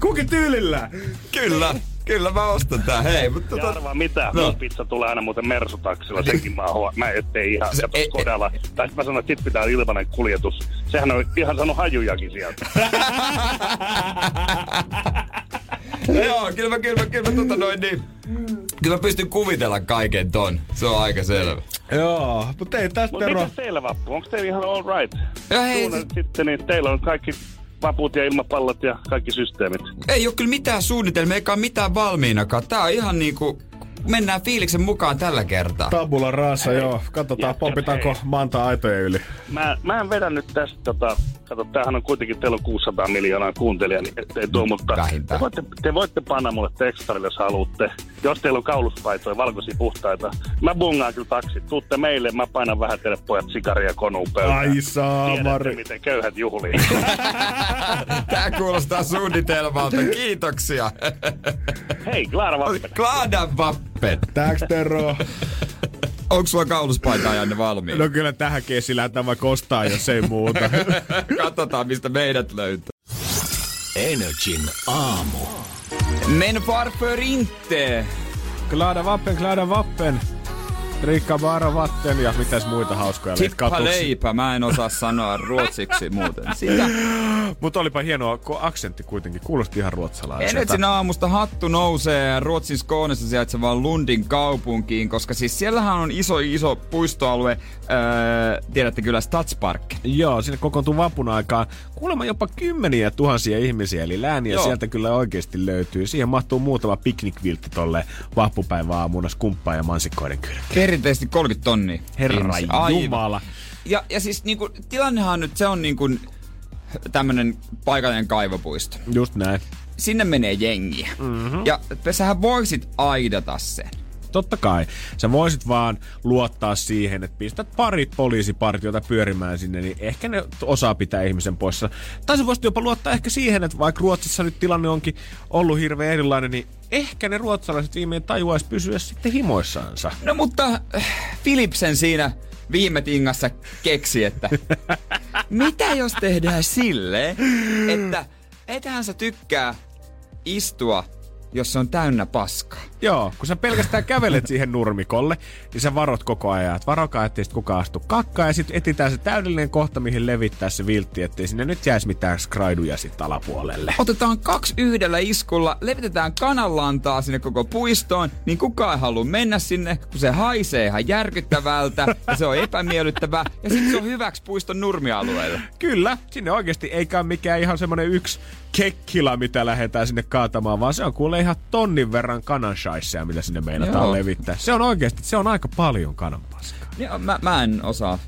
Kukin tyylillä. Kyllä, kyllä mä ostan tää. Hei, mutta Ja tota... arvaa mitä, No. mun pizza tulee aina muuten Mersutaksilla, senkin mä oon, mä ettei ihan Se- kato ei- Skodalla. Tai sit mä sanoin, että sit pitää ilmanen kuljetus. Sehän on ihan saanut hajujakin sieltä. Joo, kyllä mä, kyllä mä, kyllä mä, tota noin niin... Kyllä mä pystyn kuvitella kaiken ton. Se on aika selvä. Joo, mutta ei tästä Mutta Tero. mitäs teillä vappu? Onko teillä ihan all right? Ja hei, siis- sitten, niin teillä on kaikki vaput ja ilmapallot ja kaikki systeemit. Ei oo kyllä mitään suunnitelmia, eikä oo mitään valmiinakaan. Tää on ihan niinku... Mennään fiiliksen mukaan tällä kertaa. Tabula raassa, joo. Katsotaan, pompitaanko. Manta aitojen yli. Mä, mä en vedä nyt tästä, tota, kato, tämähän on kuitenkin, teillä on 600 miljoonaa kuuntelijaa, niin ettei tuo, mutta Vähintään. te voitte, te voitte panna mulle tekstarille, jos haluatte. Jos teillä on kauluspaitoja, valkoisia puhtaita. Mä bungaan kyllä taksit. Tuutte meille, mä painan vähän teille pojat sikaria konuun pöytään. Ai saamari. miten köyhät juhlii. Tää kuulostaa suunnitelmalta. Kiitoksia. Hei, Klaara Vappe. Glada vappet. Tääks Tero? Onko sulla kauluspaita Janne valmiina? No kyllä tähän kesillä tämä kostaa, jos ei muuta. Katsotaan, mistä meidät löytää. Energin aamu. Men varför inte? Glada vappen, glada vappen. Rikka Bara Vatten ja mitäs muita hauskoja Tippa leipä, mä en osaa sanoa ruotsiksi muuten. Sitä. Mutta olipa hienoa, kun aksentti kuitenkin kuulosti ihan ruotsalaiselta. Energin aamusta hattu nousee Ruotsin Skånessa sijaitsevaan Lundin kaupunkiin, koska siis siellähän on iso iso puistoalue, öö, tiedätte kyllä Stadspark. Joo, sinne kokoontuu vapun aikaan kuulemma jopa kymmeniä tuhansia ihmisiä, eli lääniä Joo. sieltä kyllä oikeasti löytyy. Siihen mahtuu muutama piknikviltti tolle vappupäiväaamuna skumppaa ja mansikkoiden kylkeen. Perinteisesti 30 tonnia. Herra. Aivan. Jumala. Ja, ja siis niinku, tilannehan nyt, se on niinku tämmönen paikallinen kaivopuisto. Just näin. Sinne menee jengiä. Mm-hmm. Ja sähän voisit aidata sen. Totta kai. Sä voisit vaan luottaa siihen, että pistät pari poliisipartiota pyörimään sinne, niin ehkä ne osaa pitää ihmisen poissa. Tai sä voisit jopa luottaa ehkä siihen, että vaikka Ruotsissa nyt tilanne onkin ollut hirveän erilainen, niin ehkä ne ruotsalaiset viimein tajuaisi pysyä sitten himoissaansa. No mutta äh, Philipsen siinä viime tingassa keksi, että mitä jos tehdään silleen, että ethän sä tykkää istua, jos se on täynnä paskaa. Joo, kun sä pelkästään kävelet siihen nurmikolle, niin sä varot koko ajan, että varokaa, ettei sit kukaan astu kakkaa, ja sitten etsitään se täydellinen kohta, mihin levittää se viltti, ettei sinne nyt jäisi mitään skraiduja sitten alapuolelle. Otetaan kaksi yhdellä iskulla, levitetään kananlantaa sinne koko puistoon, niin kukaan ei halua mennä sinne, kun se haisee ihan järkyttävältä ja se on epämiellyttävää ja sitten se on hyväksi puiston nurmialueelle. Kyllä, sinne oikeasti ei käy mikään ihan semmonen yksi kekkila, mitä lähdetään sinne kaatamaan, vaan se on kuule ihan tonnin verran kananshaisseja, mitä sinne meinataan Joo. levittää. Se on oikeasti, se on aika paljon kananpaskaa. Niin, mä, mä en osaa.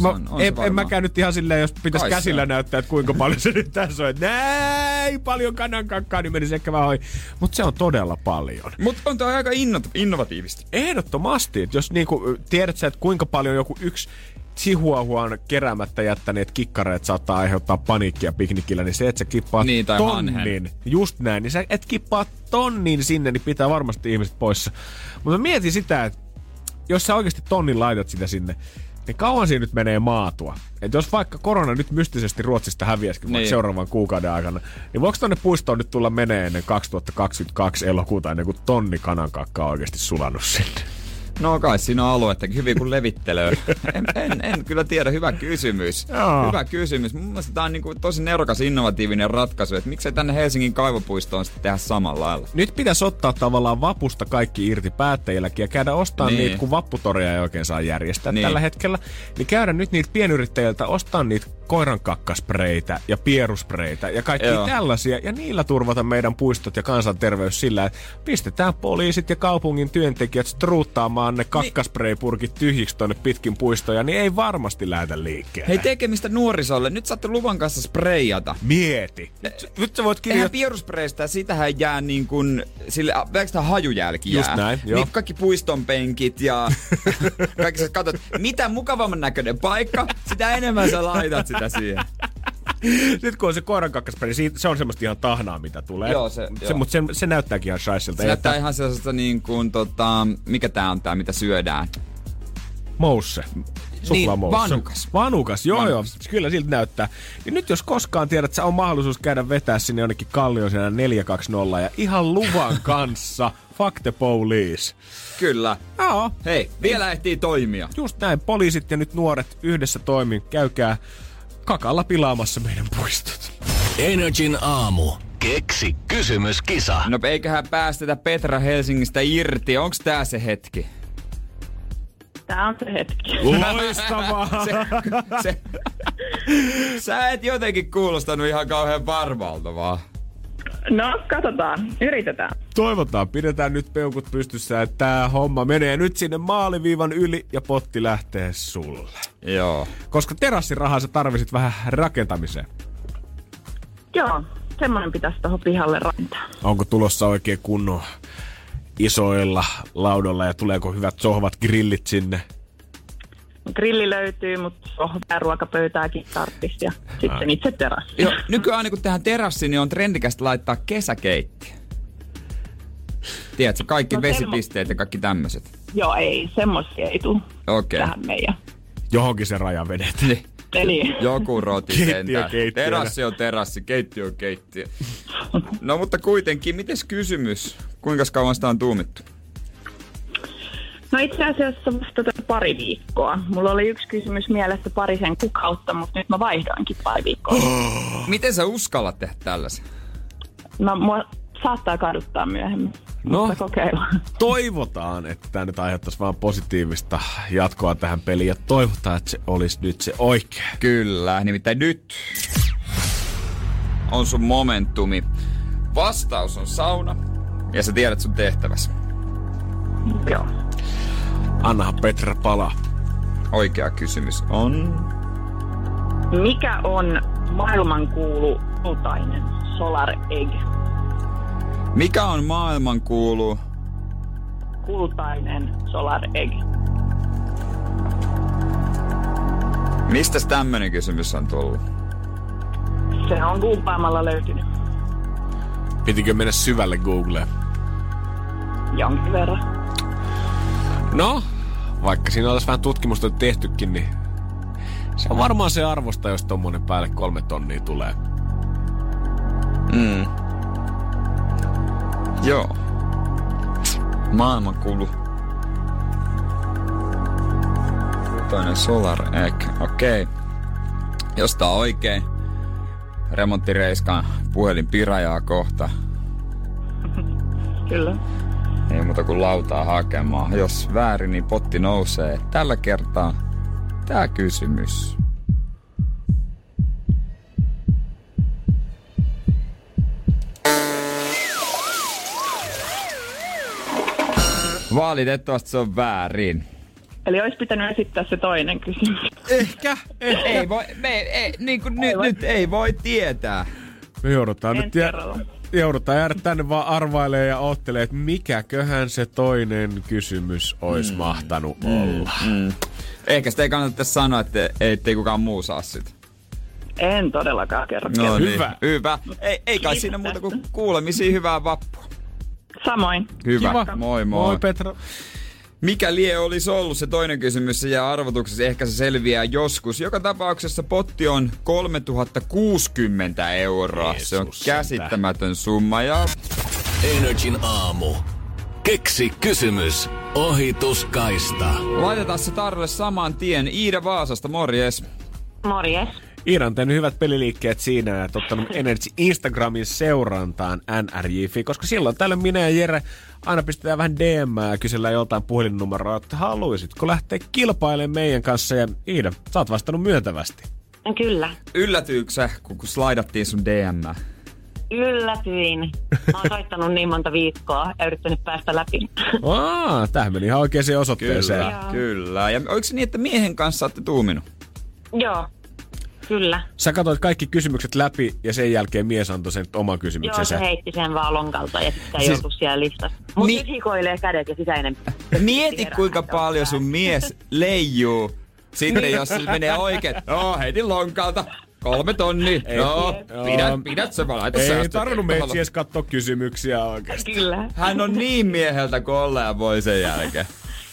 Mä, on se en, en mäkään nyt ihan silleen, jos pitäisi Kai se käsillä on. näyttää, että kuinka paljon se nyt tässä on. Että näin paljon kanankakkaa, niin menisi ehkä vähän. Mutta se on todella paljon. Mutta on toi aika inno- innovatiivista. Ehdottomasti, että jos niinku, tiedät sä, että kuinka paljon joku yksi chihuahuan keräämättä jättäneet kikkareet saattaa aiheuttaa paniikkia piknikillä, niin se, että sä kippaat Niin, tai tonnin, hanhen. just näin, niin sä et kippaa tonnin sinne, niin pitää varmasti ihmiset poissa. Mutta mietin sitä, että jos sä oikeasti tonnin laitat sitä sinne, niin kauan siinä nyt menee maatua. Et jos vaikka korona nyt mystisesti Ruotsista häviäisikin niin. Seuraavan kuukauden aikana, niin voiko tonne puistoon nyt tulla menee ennen 2022 elokuuta ennen kuin tonni kanankakkaa oikeasti sulannut sinne? No kai siinä on aluetta hyvin kuin levittelöä. En, en, en, kyllä tiedä, hyvä kysymys. Joo. Hyvä kysymys. Mun mielestä tää on niinku tosi nerokas innovatiivinen ratkaisu, että miksei tänne Helsingin kaivopuistoon sitten tehdä samalla lailla. Nyt pitäisi ottaa tavallaan vapusta kaikki irti päättäjilläkin ja käydä ostamaan niin. Niin. niitä, kun vapputoria ei oikein saa järjestää niin. Niin. tällä hetkellä. Niin käydä nyt niitä pienyrittäjiltä ostaa niitä koirankakkaspreitä ja pieruspreitä ja kaikki Joo. tällaisia. Ja niillä turvata meidän puistot ja kansanterveys sillä, että pistetään poliisit ja kaupungin työntekijät struuttaamaan ne kakkaspreipurkit tyhjiksi tonne pitkin puistoja, niin ei varmasti lähdetä liikkeelle. Hei tekemistä nuorisolle, nyt saatte luvan kanssa spreijata. Mieti. Nyt, nyt sä voit Eihän kirjoittaa... pieruspreistä, sitähän jää niin kuin, sille, pelkästään hajujälki Just jää. näin, joo. Niin kaikki puiston penkit ja kaikki sä katsot, mitä mukavamman näköinen paikka, sitä enemmän sä laitat sitä siihen. Nyt kun on se koirankakkasperi, siitä- se on semmoista ihan tahnaa, mitä tulee. Joo, se- se, joo. Mutta se, se näyttääkin ihan shaiselta. Se näyttää ihan sellaisesta niin kuin, tota, mikä tää on tää, mitä syödään. Mousse. Suklaamousse. Niin, vanukas. Vanukas, joo Vanukas. joo. Kyllä siltä näyttää. Ja nyt jos koskaan tiedät, että on mahdollisuus käydä vetää sinne jonnekin kallioon siellä 420 ja ihan luvan kanssa. Fuck the police. Kyllä. Joo. Hei, vielä ehtii toimia. Just näin. Poliisit ja nyt nuoret yhdessä toimin. Käykää kakalla pilaamassa meidän puistot. Energin aamu. Keksi kysymyskisa. No eiköhän päästetä Petra Helsingistä irti. Onks tää se hetki? Tää on se hetki. Loistavaa. Se, se, sä et jotenkin kuulostanut ihan kauhean varmalta vaan. No, katsotaan. Yritetään. Toivotaan, pidetään nyt peukut pystyssä, että tämä homma menee nyt sinne maaliviivan yli ja potti lähtee sulle. Joo. Koska terassirahaa sä tarvisit vähän rakentamiseen. Joo, semmoinen pitäisi tuohon pihalle rakentaa. Onko tulossa oikein kunnon isoilla laudoilla ja tuleeko hyvät sohvat grillit sinne? Grilli löytyy, mutta sohvaa ruokapöytääkin tarttis ja sitten itse terassi. Joo, nykyään aina kun tehdään terassi, niin on trendikästä laittaa kesäkeittiö. Tiedätkö, kaikki No vesipisteet ja kaikki tämmöiset. Joo, ei, semmoisia ei tule Okei. tähän meidän. Johonkin se raja vedet. Niin. Eli Joku roti Keittiö sentään. Terassi on terassi, keittiö on keittiö. No mutta kuitenkin, mites kysymys? Kuinka kauan sitä on tuumittu? No itse asiassa vasta tätä pari viikkoa. Mulla oli yksi kysymys mielessä parisen kuukautta, mutta nyt mä vaihdoinkin pari viikkoa. Miten sä uskallat tehdä tällaisen? No mua saattaa kaduttaa myöhemmin. No, toivotaan, että tämä nyt aiheuttaisi vaan positiivista jatkoa tähän peliin ja toivotaan, että se olisi nyt se oikea. Kyllä, nimittäin nyt on sun momentumi. Vastaus on sauna ja sä tiedät sun tehtäväsi. Joo. Annahan Petra palaa. Oikea kysymys on... Mikä on maailmankuulu kultainen Solar Egg? Mikä on maailman kuulu? Kultainen Solar Egg. Mistä tämmönen kysymys on tullut? Se on googlaamalla löytynyt Pitikö mennä syvälle Googleen? jonkin verran. No, vaikka siinä olisi vähän tutkimusta tehtykin, niin se on varmaan se arvosta, jos tommonen päälle kolme tonnia tulee. Mm. Joo. Maailman kuulu. Toinen Solar Egg. Okei. Okay. Jos tää on oikein, remonttireiskaan puhelin pirajaa kohta. Kyllä. Ei muuta kuin lautaa hakemaan. Jos väärin, niin potti nousee. Tällä kertaa tää kysymys. Valitettavasti se on väärin. Eli olisi pitänyt esittää se toinen kysymys. Ehkä. Ei voi, me, ei, niin kuin nyt, nyt ei voi tietää. Me joudutaan Ensi nyt kerralla. Joudutaan jäädä tänne vaan arvailee ja oottelee, että mikäköhän se toinen kysymys olisi mm. mahtanut olla. Mm. Ehkä sitä ei kannata sanoa, että ettei kukaan muu saa sitä. En todellakaan kerro. No niin, Hyvä. hyvä. Ei, ei kai siinä muuta kuin kuulemisiin hyvää vappua. Samoin. Hyvä. Kiva. Moi moi. Moi Petra. Mikä lie olisi ollut se toinen kysymys, se jää arvotuksessa, ehkä se selviää joskus. Joka tapauksessa potti on 3060 euroa. se on Jeesus käsittämätön summa ja Energin aamu. Keksi kysymys. Ohituskaista. laitetaan se tarjolle saman tien. Iida Vaasasta, morjes. Morjes. Iira on tehnyt hyvät peliliikkeet siinä ja ottanut Energy Instagramin seurantaan NRJFi, koska silloin tällöin minä ja Jere aina pistetään vähän DM ja kysellään joltain puhelinnumeroa, että haluaisitko lähteä kilpailemaan meidän kanssa ja Iida, sä oot vastannut myöntävästi. Kyllä. Yllätyykö sä, kun, kun slaidattiin sun DM? Yllätyin. Mä oon soittanut niin monta viikkoa ja yrittänyt päästä läpi. Aa, tämähän meni ihan oikeaan osoitteeseen. Kyllä, kyllä. Ja oliko se niin, että miehen kanssa olette tuuminut? Joo. Kyllä. Sä katsoit kaikki kysymykset läpi ja sen jälkeen mies antoi sen oman Joo, kysymyksensä. se heitti sen vaan lonkalta ja sitten Siis- siis... joutu siellä listassa. Mutta Ni- nyt hikoilee kädet ja sisäinen. Mieti kuinka paljon sun mies leijuu. Sitten jos se menee oikein, joo, heitin lonkalta. Kolme tonni. Joo, Joo. pidät, pidät se vaan. laita Ei säästöt. tarvinnut meitä edes katsoa kysymyksiä oikeasti. Kyllä. Hän on niin mieheltä kolla ja voi sen jälkeen.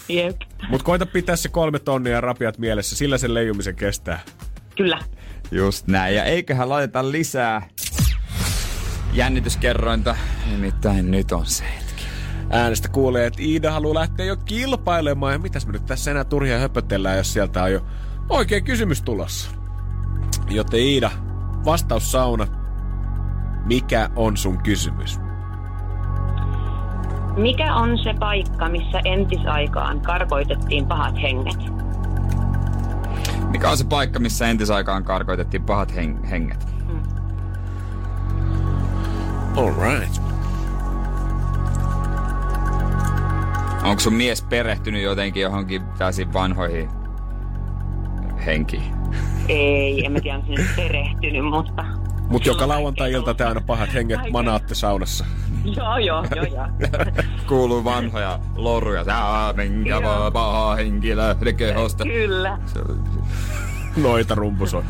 Jep. Mut koita pitää se kolme tonnia rapiat mielessä, sillä sen leijumisen kestää. Kyllä. Just näin. Ja eiköhän laiteta lisää jännityskerrointa. Nimittäin nyt on se hetki. Äänestä kuulee, että Iida haluaa lähteä jo kilpailemaan. Ja mitäs me nyt tässä enää turhia höpötellään, jos sieltä on jo oikea kysymys tulossa. Joten Iida, vastaus sauna. Mikä on sun kysymys? Mikä on se paikka, missä entisaikaan karkoitettiin pahat henget? Mikä on se paikka, missä entisaikaan karkoitettiin pahat heng- henget? Alright. Onko sun mies perehtynyt jotenkin johonkin täysin vanhoihin henkiin? Ei, en mä tiedä, onko se nyt perehtynyt, mutta... Mut joka lauantai-ilta te aina pahat henget manaatte saunassa. Joo, joo, joo, joo. Kuuluu vanhoja loruja. Sä minkä paha henki lähde kehosta. Kyllä. Noita rumpusoi.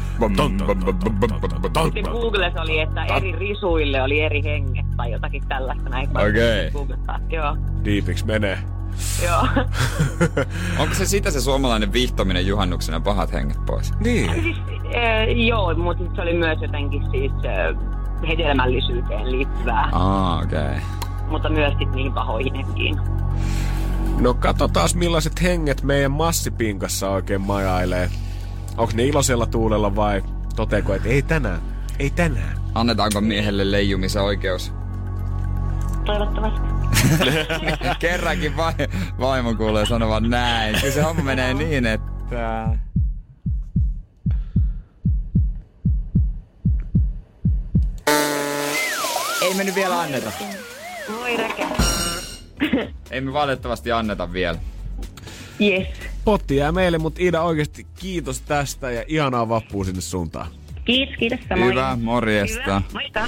Sitten Googlessa oli, että eri risuille oli eri henget tai jotakin tällaista. Näin Okei. Googlettaa. Joo, Diipiks menee. Joo. Onko se sitä se suomalainen vihtominen juhannuksena pahat henget pois? Niin. siis, äh, joo, mutta se oli myös jotenkin siis äh, hedelmällisyyteen liittyvää, Aa, okei. Okay. mutta myös sit niihin pahoihin henkiin. No katsotaan millaiset henget meidän massipinkassa oikein majailee. Onko ne iloisella tuulella vai toteeko, että ei tänään, ei tänään. Annetaanko miehelle leijumisen oikeus? Toivottavasti. Kerrankin vai, vaimo kuulee sanovan näin. Kyllä se homma menee niin, että... Ei me nyt vielä anneta. Voi reke. Ei me valitettavasti anneta vielä. Yes. Potti jää meille, mutta Ida oikeasti kiitos tästä ja ihanaa vappua sinne suuntaan. Kiitos, kiitos samoin. Hyvä, morjesta. Hyvä, moikka.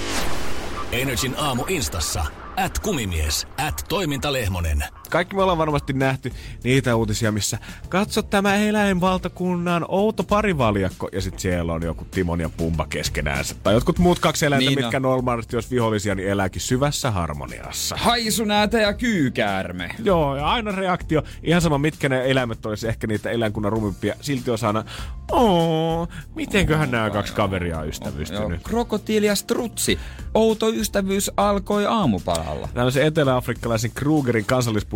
Energin aamu Instassa. At kumimies. At toimintalehmonen. Kaikki me ollaan varmasti nähty niitä uutisia, missä katso tämä eläinvaltakunnan outo parivaljakko ja sitten siellä on joku Timon ja Pumba keskenäänsä. Tai jotkut muut kaksi eläintä, Niin mitkä normaalisti jos vihollisia, niin elääkin syvässä harmoniassa. Haisunäätä ja kyykäärme. Joo, ja aina reaktio, ihan sama mitkä ne eläimet olisi ehkä niitä eläinkunnan rumimpia, silti on aina, oo, mitenköhän nämä kaksi kaveria on ystävystynyt. krokotiili ja strutsi. Outo ystävyys alkoi aamupalalla. Tällaisen eteläafrikkalaisen Krugerin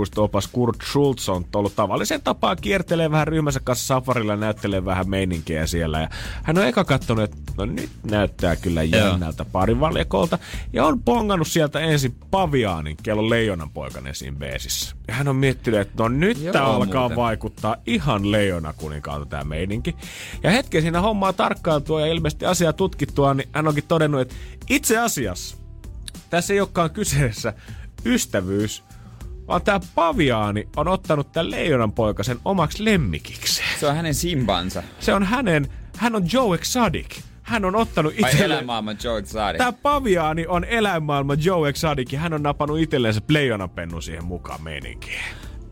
kansallispuisto-opas Kurt Schultz on ollut tavallisen tapaa kiertelee vähän ryhmänsä kanssa safarilla ja näyttelee vähän meininkiä siellä. Ja hän on eka katsonut, että no nyt näyttää kyllä jännältä parivaljakolta. Ja on pongannut sieltä ensin paviaanin, kello leijonan poikan esiin beesissä. Ja hän on miettinyt, että no nyt Joo, tää alkaa muuten. vaikuttaa ihan leijona kuninkaalta tämä meininki. Ja hetken siinä hommaa tarkkailtua ja ilmeisesti asiaa tutkittua, niin hän onkin todennut, että itse asiassa tässä ei olekaan kyseessä ystävyys, vaan tämä paviaani on ottanut tämän leijonan poikasen omaksi lemmikiksi. Se on hänen simpansa. Se on hänen, hän on Joe Exotic. Hän on ottanut itselleen... Joe Exotic. Tämä paviaani on eläinmaailman Joe Exotic ja hän on napannut itselleen se leijonanpennu siihen mukaan meininkiin.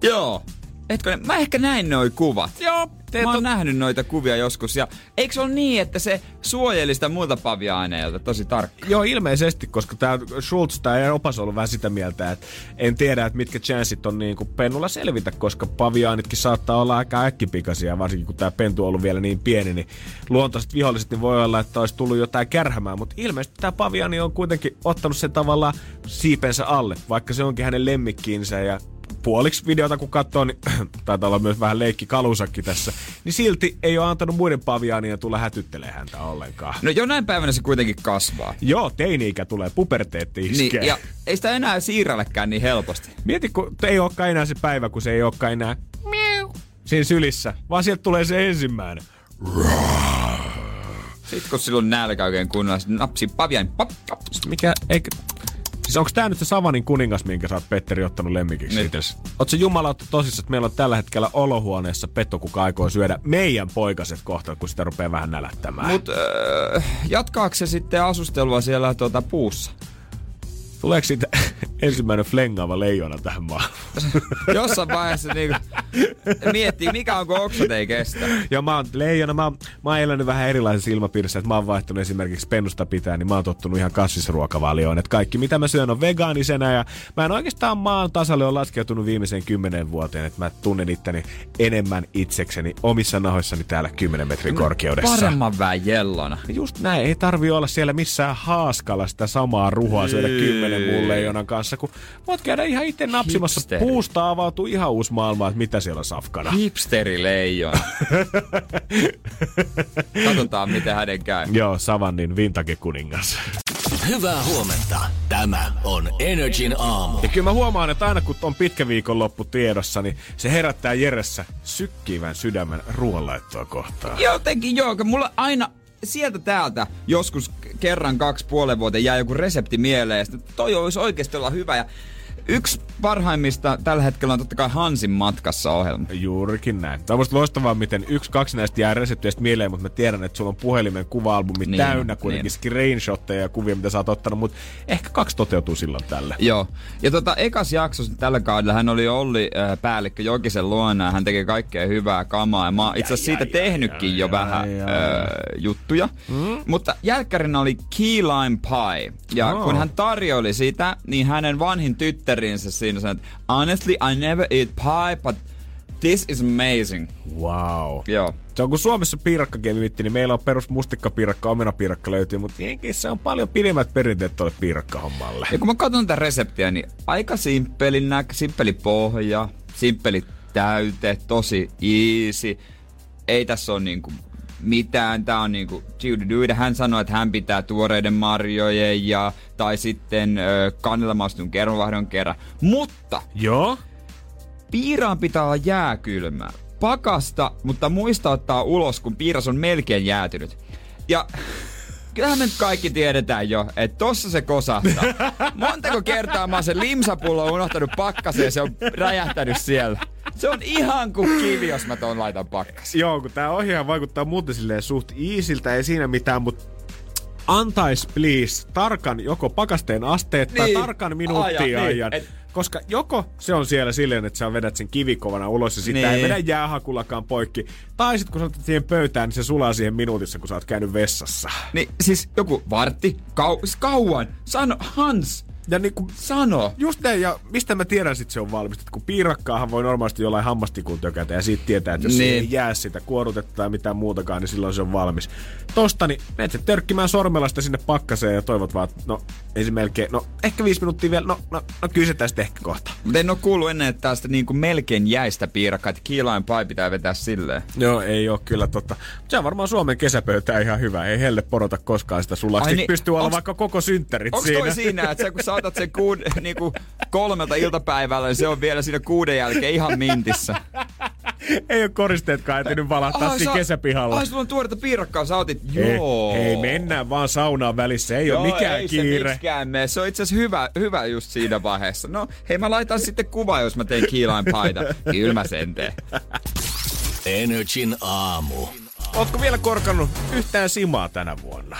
Joo. Etkö, mä ehkä näin noi kuvat. Joo, te Mä oon tot- nähnyt noita kuvia joskus ja eikö se ole niin, että se suojeli sitä muilta paviaaneilta tosi tarkkaan? Joo, ilmeisesti, koska tämä Schultz, tämä opas on ollut vähän sitä mieltä, että en tiedä, että mitkä chanssit on niin kuin pennulla selvitä, koska paviaanitkin saattaa olla aika äkkipikaisia, varsinkin kun tämä pentu on ollut vielä niin pieni, niin luontaiset viholliset niin voi olla, että olisi tullut jotain kärhämää, mutta ilmeisesti tämä paviaani on kuitenkin ottanut sen tavallaan siipensä alle, vaikka se onkin hänen lemmikkiinsä ja puoliksi videota kun katsoo, niin taitaa olla myös vähän leikki kalusakki tässä, niin silti ei ole antanut muiden paviaanien tulla hätyttelemään häntä ollenkaan. No jonain päivänä se kuitenkin kasvaa. Joo, teini-ikä tulee, puberteetti iskee. Niin, ja ei sitä enää siirrellekään niin helposti. Mieti, kun ei olekaan enää se päivä, kun se ei olekaan enää miau siinä sylissä, vaan sieltä tulee se ensimmäinen. Sitten kun silloin nälkä oikein kunnolla, napsi pop. Mikä, eikä... Siis onko tää nyt se Savanin kuningas, minkä sä oot Petteri ottanut lemmikiksi Nyt. itsellesi? Oot se jumalauta tosissaan, että meillä on tällä hetkellä olohuoneessa petto, kuka aikoo syödä meidän poikaset kohta, kun sitä rupeaa vähän nälättämään. Mut öö, jatkaako se sitten asustelua siellä tuota puussa? Tuleeko siitä ensimmäinen flengaava leijona tähän maahan? Jossain vaiheessa niinku miettii, mikä on, kun oksat ei kestä. Ja mä oon leijona, mä, oon- mä oon elänyt vähän erilaisessa ilmapiirissä, että mä oon vaihtunut esimerkiksi pennusta pitää, niin mä oon tottunut ihan kasvisruokavalioon. Että kaikki mitä mä syön on vegaanisena ja mä en oikeastaan maan tasalle ole laskeutunut viimeiseen kymmenen vuoteen, että mä tunnen itteni enemmän itsekseni omissa nahoissani täällä 10 metrin korkeudessa. Paremman väen jellona. Just näin, ei tarvi olla siellä missään haaskalla sitä samaa ruhoa syödä kymmenen muun leijonan kanssa, kun voit käydä ihan itse napsimassa. Hipsteri. Puusta avautuu ihan uusi maailma, että mitä siellä on safkana. Hipsterileijona. Katsotaan, miten hänen käy. Joo, Savannin vintage-kuningas. Hyvää huomenta. Tämä on Energin aamu. Ja kyllä mä huomaan, että aina kun on pitkä viikonloppu tiedossa, niin se herättää Jeressä sykkivän sydämen ruoanlaittoa kohtaan. Jotenkin joo, kun mulla aina sieltä täältä joskus kerran kaksi puolen vuoteen jää joku resepti mieleen, sitten toi olisi oikeasti olla hyvä. Ja yksi parhaimmista tällä hetkellä on totta kai Hansin matkassa ohjelma. Juurikin näin. Tämä on loistavaa, miten yksi, kaksi näistä jää resepteistä mieleen, mutta mä tiedän, että sulla on puhelimen kuva-albumi Niin niin, täynnä on, kuitenkin niin. screenshotteja ja kuvia, mitä sä oot ottanut, mutta ehkä kaksi toteutuu silloin tällä. Joo. Ja tota, ekas jaksossa tällä kaudella hän oli Olli äh, päällikkö Jokisen luona ja hän tekee kaikkea hyvää kamaa. Ja mä oon itse asiassa siitä ja, tehnytkin ja, jo ja, vähän ja, äh, juttuja. Mm. Mutta jälkkärinä oli Key Lime Pie. Ja Oh. kun hän tarjoili sitä, niin hänen vanhin tyttärinsä siinä sanoi, että honestly I never eat pie, but this is amazing. Wow. Joo. Se on kun Suomessa piirakka kevytti, niin meillä on perus mustikkapiirakka, omenapiirakka löytyy, mutta Jenkeissä on paljon pidemmät perinteet tuolle piirakkahommalle. Ja kun mä katson tätä reseptiä, niin aika simppeli näkö, simppeli pohja, simppeli täyte, tosi easy. Ei tässä ole niinku mitään. Tää on niinku Judy. Hän sanoi, että hän pitää tuoreiden marjojen ja, tai sitten ö, kannelmaustun kermavahdon kerran. Mutta Joo? piiraan pitää olla jääkylmää. Pakasta, mutta muista ottaa ulos, kun piiras on melkein jäätynyt. Ja kyllähän me nyt kaikki tiedetään jo, että tossa se kosahtaa. Montako kertaa mä oon sen limsapullon unohtanut pakkaseen ja se on räjähtänyt siellä. Se on ihan kuin kivi, jos mä ton laitan pakkaseen. Joo, kun tää ohjaaja vaikuttaa muuten silleen suht iisiltä, ei siinä mitään, mutta antais please tarkan joko pakasteen asteet tai Niin. tarkan minuuttia Ajan, niin. ajan. Et- Koska joko se on siellä silleen, että sä vedät sen kivikovana ulos ja sitä Niin. ei vedä jäähakulakaan poikki. Tai sitten kun sä otat siihen pöytään, niin se sulaa siihen minuutissa, kun sä oot käynyt vessassa. Niin siis joku vartti, kau- siis kauan. Sano, Hans, Ja niin kun, sano. just näin, ja mistä mä tiedän sit se on valmistettu, kun piirakkaahan voi normaalisti jollain hammastikun tökätä ja siitä tietää, että jos niin. Niin. ei jää sitä kuorutetta tai mitään muutakaan, niin silloin se on valmis. Tosta niin menet se törkkimään sormella sitä sinne pakkaseen ja toivot vaan, että no ei se melkein, no ehkä viisi minuuttia vielä, no, no, no kyllä se tästä ehkä kohta. Mutta en oo kuullut ennen, että tästä niinku melkein jäistä piirakkaa, että kiilain pai pitää vetää silleen. Joo, ei ole kyllä totta. Se on varmaan Suomen kesäpöytä ihan hyvä. Ei helle porota koskaan sitä sulasti. Ai Niin, niin, Pystyy olla onks- vaikka koko synttärit Onko siinä. toi siinä, että sä, kun sä otat sen kuud, niinku kolmelta iltapäivällä, niin se on vielä siinä kuuden jälkeen ihan mintissä. ei ole koristeetkaan ehtinyt valahtaa siinä kesäpihalla. Ai, sulla on tuoretta piirakkaa, sä otit, Ei, joo. ei, mennään vaan saunaan välissä. Ei Joo, ole mikään ei kiire. se mene. Se on itse asiassa hyvä, hyvä just siinä vaiheessa. No, hei mä laitan sitten kuva, jos mä teen kiilain paita. Kyllä mä sen teen. Energin aamu. Ootko vielä korkannut yhtään simaa tänä vuonna?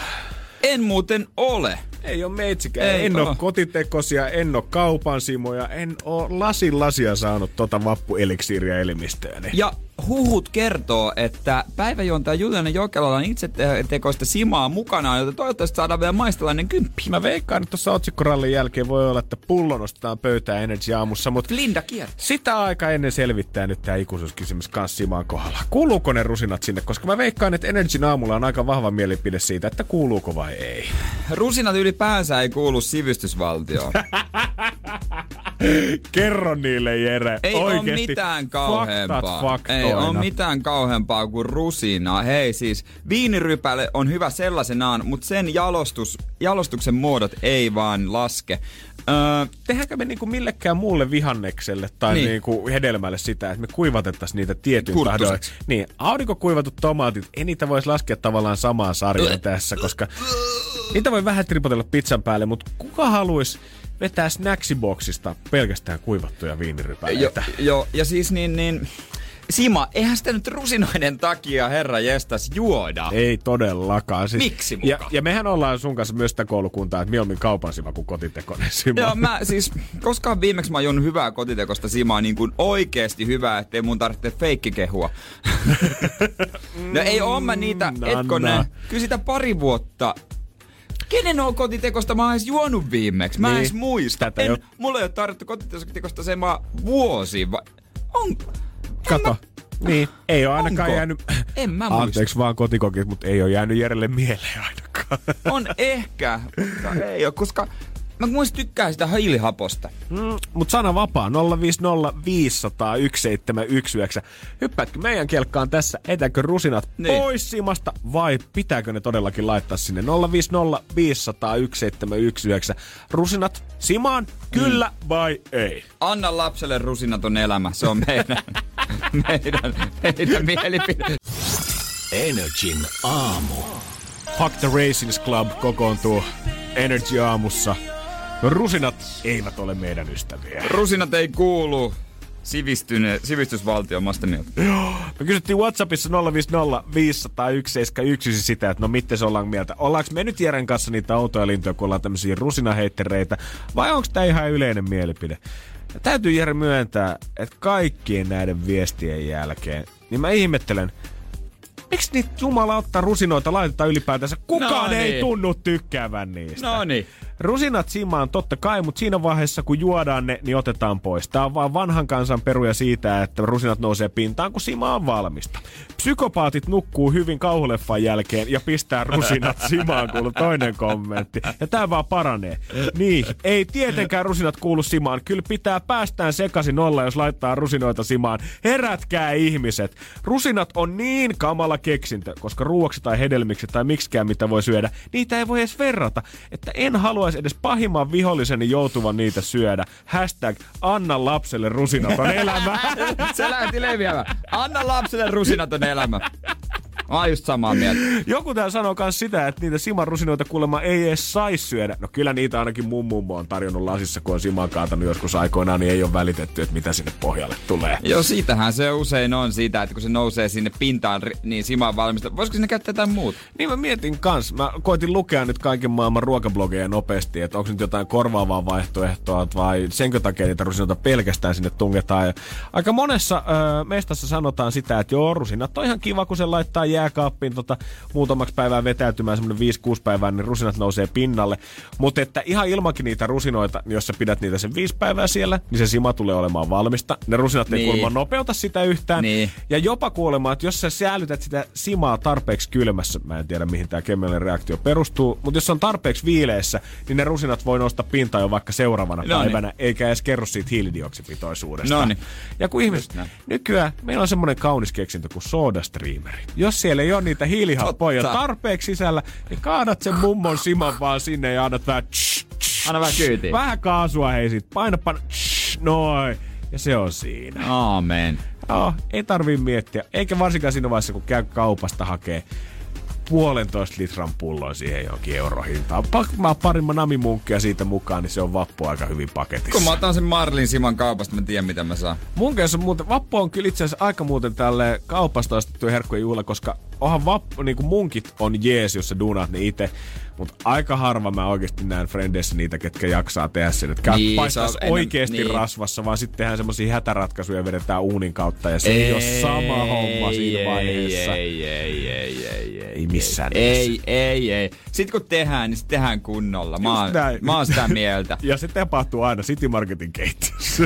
En muuten ole. Ei ole meitsikään. Ei en ole kotitekosia, en ole kaupan simoja, en ole lasin lasia saanut tota vappueliksiiriä elimistööni. Ja huhut kertoo, että päiväjuontaja Juliana Jokelalla on itse te- tekoista simaa mukanaan, joten toivottavasti saadaan vielä maistelainen kymppi. Mä veikkaan, että tuossa otsikkorallin jälkeen voi olla, että pullo nostetaan pöytään Energy aamussa, mutta Linda kiertää. sitä aika ennen selvittää nyt tämä ikuisuuskysymys kans Simaan kohdalla. Kuuluuko ne rusinat sinne? Koska mä veikkaan, että Energyn aamulla on aika vahva mielipide siitä, että kuuluuko vai ei. Rusinat ylipäänsä ei kuulu sivistysvaltioon. Kerro niille, Jere. Ei Oikeesti. ole mitään kauheampaa. Faktat faktoina. Ei ole mitään kauheampaa kuin rusina. Hei siis, viinirypäle on hyvä sellaisenaan, mutta sen jalostus, jalostuksen muodot ei vaan laske. Öö, Tehdäänkö me niinku millekään muulle vihannekselle tai Niin. niin. niinku hedelmälle sitä, että me kuivatettaisiin niitä tietyn tahdoin? Niin, aurinkokuivatut tomaatit, ei niitä voisi laskea tavallaan samaan sarjaan tässä, koska niitä voi vähän tripotella pizzan päälle, mutta kuka haluaisi vetää snacksiboksista pelkästään kuivattuja viinirypäleitä? jo, ja siis niin, niin Sima, eihän sitä nyt rusinoiden takia herra jestas juoda. Ei todellakaan. Siis, Miksi muka? ja, ja mehän ollaan sun kanssa myös sitä koulukuntaa, että mieluummin kaupan sima kuin kotitekoinen sima. Joo, mä siis, koskaan viimeksi mä oon hyvää kotitekosta simaa, niin kuin oikeesti hyvää, ettei mun tarvitse feikkikehua. no ei oo mä niitä, Mm, etkö ne? Anna. Kyllä sitä pari vuotta Kenen on kotitekosta mä oon edes juonut viimeksi? Mä en Niin. edes muista. Tätä En, jo- mulla ei ole tarvittu kotitekosta se mä vuosi. Va- on, Kato. Niin, ei ole ainakaan Onko? jäänyt... En mä muista. Anteeksi vaan kotikokit, mutta ei ole jäänyt Jerelle mieleen ainakaan. On ehkä, mutta ei ole, koska mä muista tykkään sitä hiilihaposta. Mm, Mutta sana vapaa 050 500 1719. Hyppäätkö meidän kelkkaan tässä? Etääkö rusinat Niin. niin. pois simasta vai pitääkö ne todellakin laittaa sinne 050 500 1719? Rusinat simaan, kyllä mm. vai ei? Anna lapselle rusinaton elämä, se on meidän, meidän, meidän mielipide. Energin aamu. Fuck the Racings Club kokoontuu Energy aamussa. Rusinat eivät ole meidän ystäviä. Rusinat ei kuulu sivistyne, oon sitä mieltä. Me kysyttiin Whatsappissa 050 500 171 sitä, että no miten se ollaan mieltä. Ollaanko me nyt Jeren kanssa niitä outoja lintuja, kun ollaan tämmöisiä rusinaheittereitä, vai onko tämä ihan yleinen mielipide? Ja täytyy Jere myöntää, että kaikkien näiden viestien jälkeen, niin mä ihmettelen, Miksi niitä Jumala ottaa rusinoita laitetaan ylipäätänsä? Kukaan No ei niin. tunnu tykkäävän niistä. No niin. Rusinat simaan totta kai, mutta siinä vaiheessa kun juodaan ne, niin otetaan pois. Tämä on vaan vanhan kansan peruja siitä, että rusinat nousee pintaan, kun sima on valmista. Psykopaatit nukkuu hyvin kauhuleffan jälkeen ja pistää rusinat simaan, kuuluu toinen kommentti. Ja tämä vaan paranee. Niin, ei tietenkään rusinat kuulu simaan. Kyllä pitää päästään sekaisin olla, jos laittaa rusinoita simaan. Herätkää ihmiset. Rusinat on niin kamala keksintö, koska ruoksi tai hedelmiksi tai miksikään mitä voi syödä, niitä ei voi edes verrata. Että en haluaisi edes pahimman viholliseni joutuvan niitä syödä. Hashtag anna lapselle rusinaton elämä. Se lähti leviämään. Anna lapselle rusinaton elämä. Mä oon just samaa mieltä. Joku täällä sanoo myös sitä, että niitä siman rusinoita kuulemma ei edes saisi syödä. No kyllä niitä ainakin mun mummo on tarjonnut lasissa, kun on siman kaatanut joskus aikoinaan, niin ei ole välitetty, että mitä sinne pohjalle tulee. Joo, siitähän se usein on siitä, että kun se nousee sinne pintaan, niin sima on valmista. Voisiko sinne käyttää jotain muuta? Niin mä mietin kans, mä koitin lukea nyt kaiken maailman ruokablogeja nopeasti, että onko nyt jotain korvaavaa vaihtoehtoa vai senkö takia niitä rusinoita pelkästään sinne tungetaan. Ja aika monessa öö, mestassa sanotaan sitä, että joo, rusinat on ihan kiva, kun se laittaa jääkaappiin tota, muutamaksi päivää vetäytymään, semmoinen 5-6 päivää, niin rusinat nousee pinnalle. Mutta että ihan ilmankin niitä rusinoita, niin jos sä pidät niitä sen viisi päivää siellä, niin se sima tulee olemaan valmista. Ne rusinat ei Niin. kuulemma nopeuta sitä yhtään. Niin. Ja jopa kuulemma, että jos sä säilytät sitä simaa tarpeeksi kylmässä, mä en tiedä mihin tämä kemiallinen reaktio perustuu, mutta jos se on tarpeeksi viileessä, niin ne rusinat voi nousta pintaan jo vaikka seuraavana No niin. päivänä, eikä edes kerro siitä hiilidioksidipitoisuudesta. No niin. Ja kun ihmiset, nykyään meillä on semmoinen kaunis keksintö kuin Soda Streameri. Jos siellä ei ole niitä hiilihappoja Totta. tarpeeksi sisällä, niin kaadat sen mummon siman vaan sinne ja annat vähän tsh, tsh, Anna vähän kyytiä. Vähän kaasua hei sit. Paina, paina, tsh, noin. Ja se on siinä. Aamen. Joo, ei tarvii miettiä. Eikä varsinkaan siinä vaiheessa, kun käy kaupasta hakee puolentoista litran pullon siihen johonkin eurohintaan. Pakko mä parin namimunkkia siitä mukaan, niin se on vappu aika hyvin paketissa. Kun mä otan sen Marlin siman kaupasta, mä tiedän mitä mä saan. Mun kanssa muuten, vappu on kyllä itse asiassa aika muuten tälle kaupasta ostettuja herkkujen juhla, koska onhan vappu, niin kuin munkit on jees, jos sä duunaat ne itse. Mutta aika harva mä oikeasti näen Frendeissä niitä, ketkä jaksaa tehdä sen. Että Niin, se paistais on enemmän- oikeasti niin. rasvassa, vaan sitten tehdään semmoisia hätäratkaisuja ja vedetään uunin kautta. Ja se ei, ole sama homma siinä vaiheessa. Ei, ei, ei, ei, ei. Ei missään Ei, ei, ei. Sitten kun tehdään, niin sit tehdään kunnolla. Mä, oon- Just näin. mä oon sitä mieltä. Ja se tapahtuu aina City Marketin keittiössä.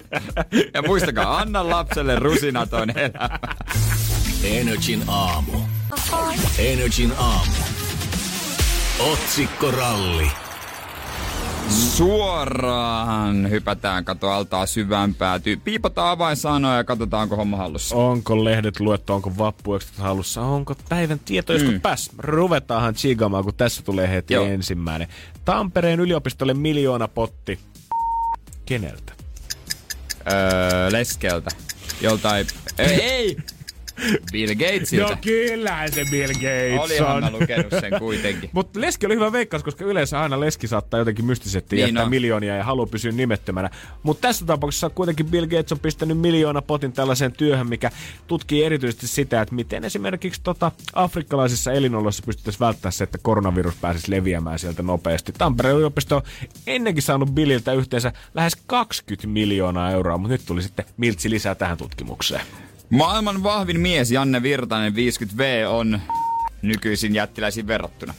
Ja muistakaa, anna lapselle rusinaton elämä. Energin aamu. Energin aamu. Otsikkoralli. Suoraan hypätään kato altaa syvään päätyy. Piipataan avainsanoja ja katsotaan, onko homma hallussa. onko lehdet luettu, onko vappuekstot halussa, onko päivän tietoiskut mm. pääs. Ruvetaanhan chigamaan, kun tässä tulee heti Joo. Ensimmäinen. Tampereen yliopistolle miljoona potti. Keneltä? Öö, leskeltä. Joltain... Ei, ei! Bill Gatesilta. No kyllähän se Bill Gates Olihan mä on. lukenut sen kuitenkin. Mutta Leski oli hyvä veikkaus, koska yleensä aina Leski saattaa jotenkin mystisesti niin jättää on. miljoonia ja haluaa pysyä nimettömänä. Mutta tässä tapauksessa kuitenkin Bill Gates on pistänyt miljoona potin tällaiseen työhön, mikä tutkii erityisesti sitä, että miten esimerkiksi tota afrikkalaisissa elinoloissa pystyttäisiin välttämään se, että koronavirus pääsisi leviämään sieltä nopeasti. Tampereen yliopisto on ennenkin saanut Billiltä yhteensä lähes 20 miljoonaa euroa, mutta nyt tuli sitten miltsi lisää tähän tutkimukseen. Maailman vahvin mies Janne Virtanen 50V on nykyisin jättiläisiin verrattuna.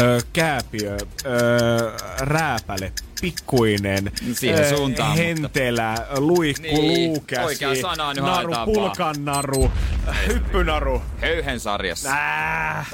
öö, kääpiö, öö, rääpäle, pikkuinen, Siihen suuntaan, mutta- hentelä, luikku, Niin, luukäsi, naru, vaan. pulkannaru, hyppynaru. Höyhen sarjassa. Äh,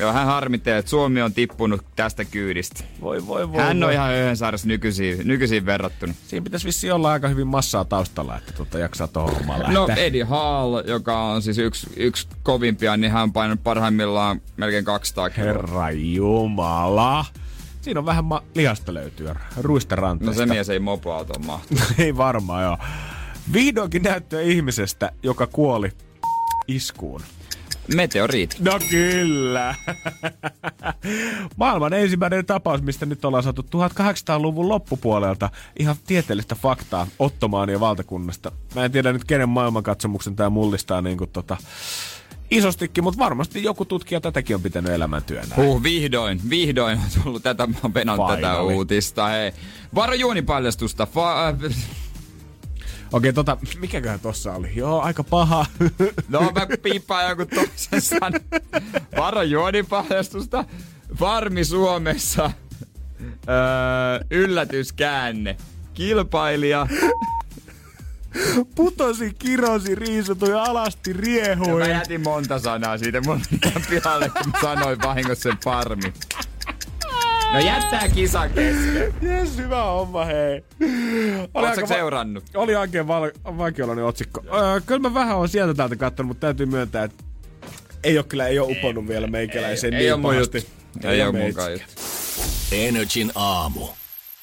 Joo, hän harmittelee, että Suomi on tippunut tästä kyydistä. voi voi voi. Hän on voi. ihan höyhen sarjassa nykyisiin, nykyisiin verrattuna. Siinä pitäisi vissiin olla aika hyvin massaa taustalla, että tota jaksaa tohon hommaan. No Eddie Hall, joka on siis yksi, yksi kovimpia, niin hän on painanut parhaimmillaan melkein 200 kiloa. Herra Jumala. Siinä on vähän ma- lihasta löytyy ruista No ranteesta. se mies ei mopoautoon mahtu. ei varmaan joo. Vihdoinkin näyttöä ihmisestä, joka kuoli iskuun. Meteoriitti. No kyllä. Maailman ensimmäinen tapaus, mistä nyt ollaan saatu 1800-luvun loppupuolelta ihan tieteellistä faktaa Ottomaanien valtakunnasta. Mä en tiedä nyt kenen maailmankatsomuksen tämä mullistaa niin kuin tota, isostikin, mutta varmasti joku tutkija tätäkin on pitänyt elämäntyönä. Huh, vihdoin, vihdoin on tullut tätä, mä oon tätä uutista. Hei. Varo juonipaljastusta. Fa- äh, Okei, tota, mikäköhän tossa oli? Joo, aika paha. No mä piippaan joku toisen sanan. Varo juonipaljastusta. Farmi Suomessa. Öö, yllätyskäänne. Kilpailija. Putosi, kirosi, riisutui ja alasti Ja riehui. mä jätin monta sanaa siitä mun pihalle, kun sanoin vahingossa sen farmi. No jättää kisan kesken. Jes, hyvä homma, hei. Oli Oletko va- seurannut? Oli oikein val- vaikeoloinen otsikko. Öö, kyllä mä vähän on sieltä täältä katsonut, mutta täytyy myöntää, että ei ole kyllä ei ole uponnut vielä meikäläiseen ei niin mun pahasti. Ei munkaan meitsikään. juttu. Energin aamu.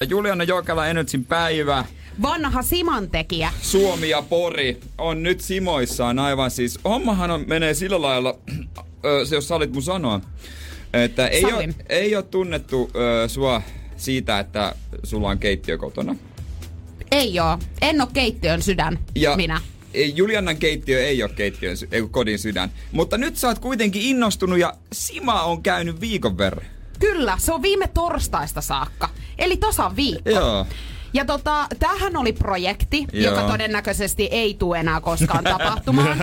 Juliana Jokela Energyn päivä. Vanha Siman-tekijä. Suomi ja Pori on nyt simoissaan aivan siis. Hommahan on, menee sillä lailla, se jos salit mun sanoa, että ei ole, ei ole tunnettu ö, sua siitä, että sulla on keittiö kotona. Ei oo. En oo keittiön sydän. Ja Minä. ei, Julianan keittiö ei ole keittiön, ei, kodin sydän. Mutta nyt sä oot kuitenkin innostunut ja Sima on käynyt viikon verran. Kyllä, se on viime torstaista saakka. Eli tasan viikko. Joo. Ja tota, tämähän oli projekti, Joo. joka todennäköisesti ei tule enää koskaan tapahtumaan.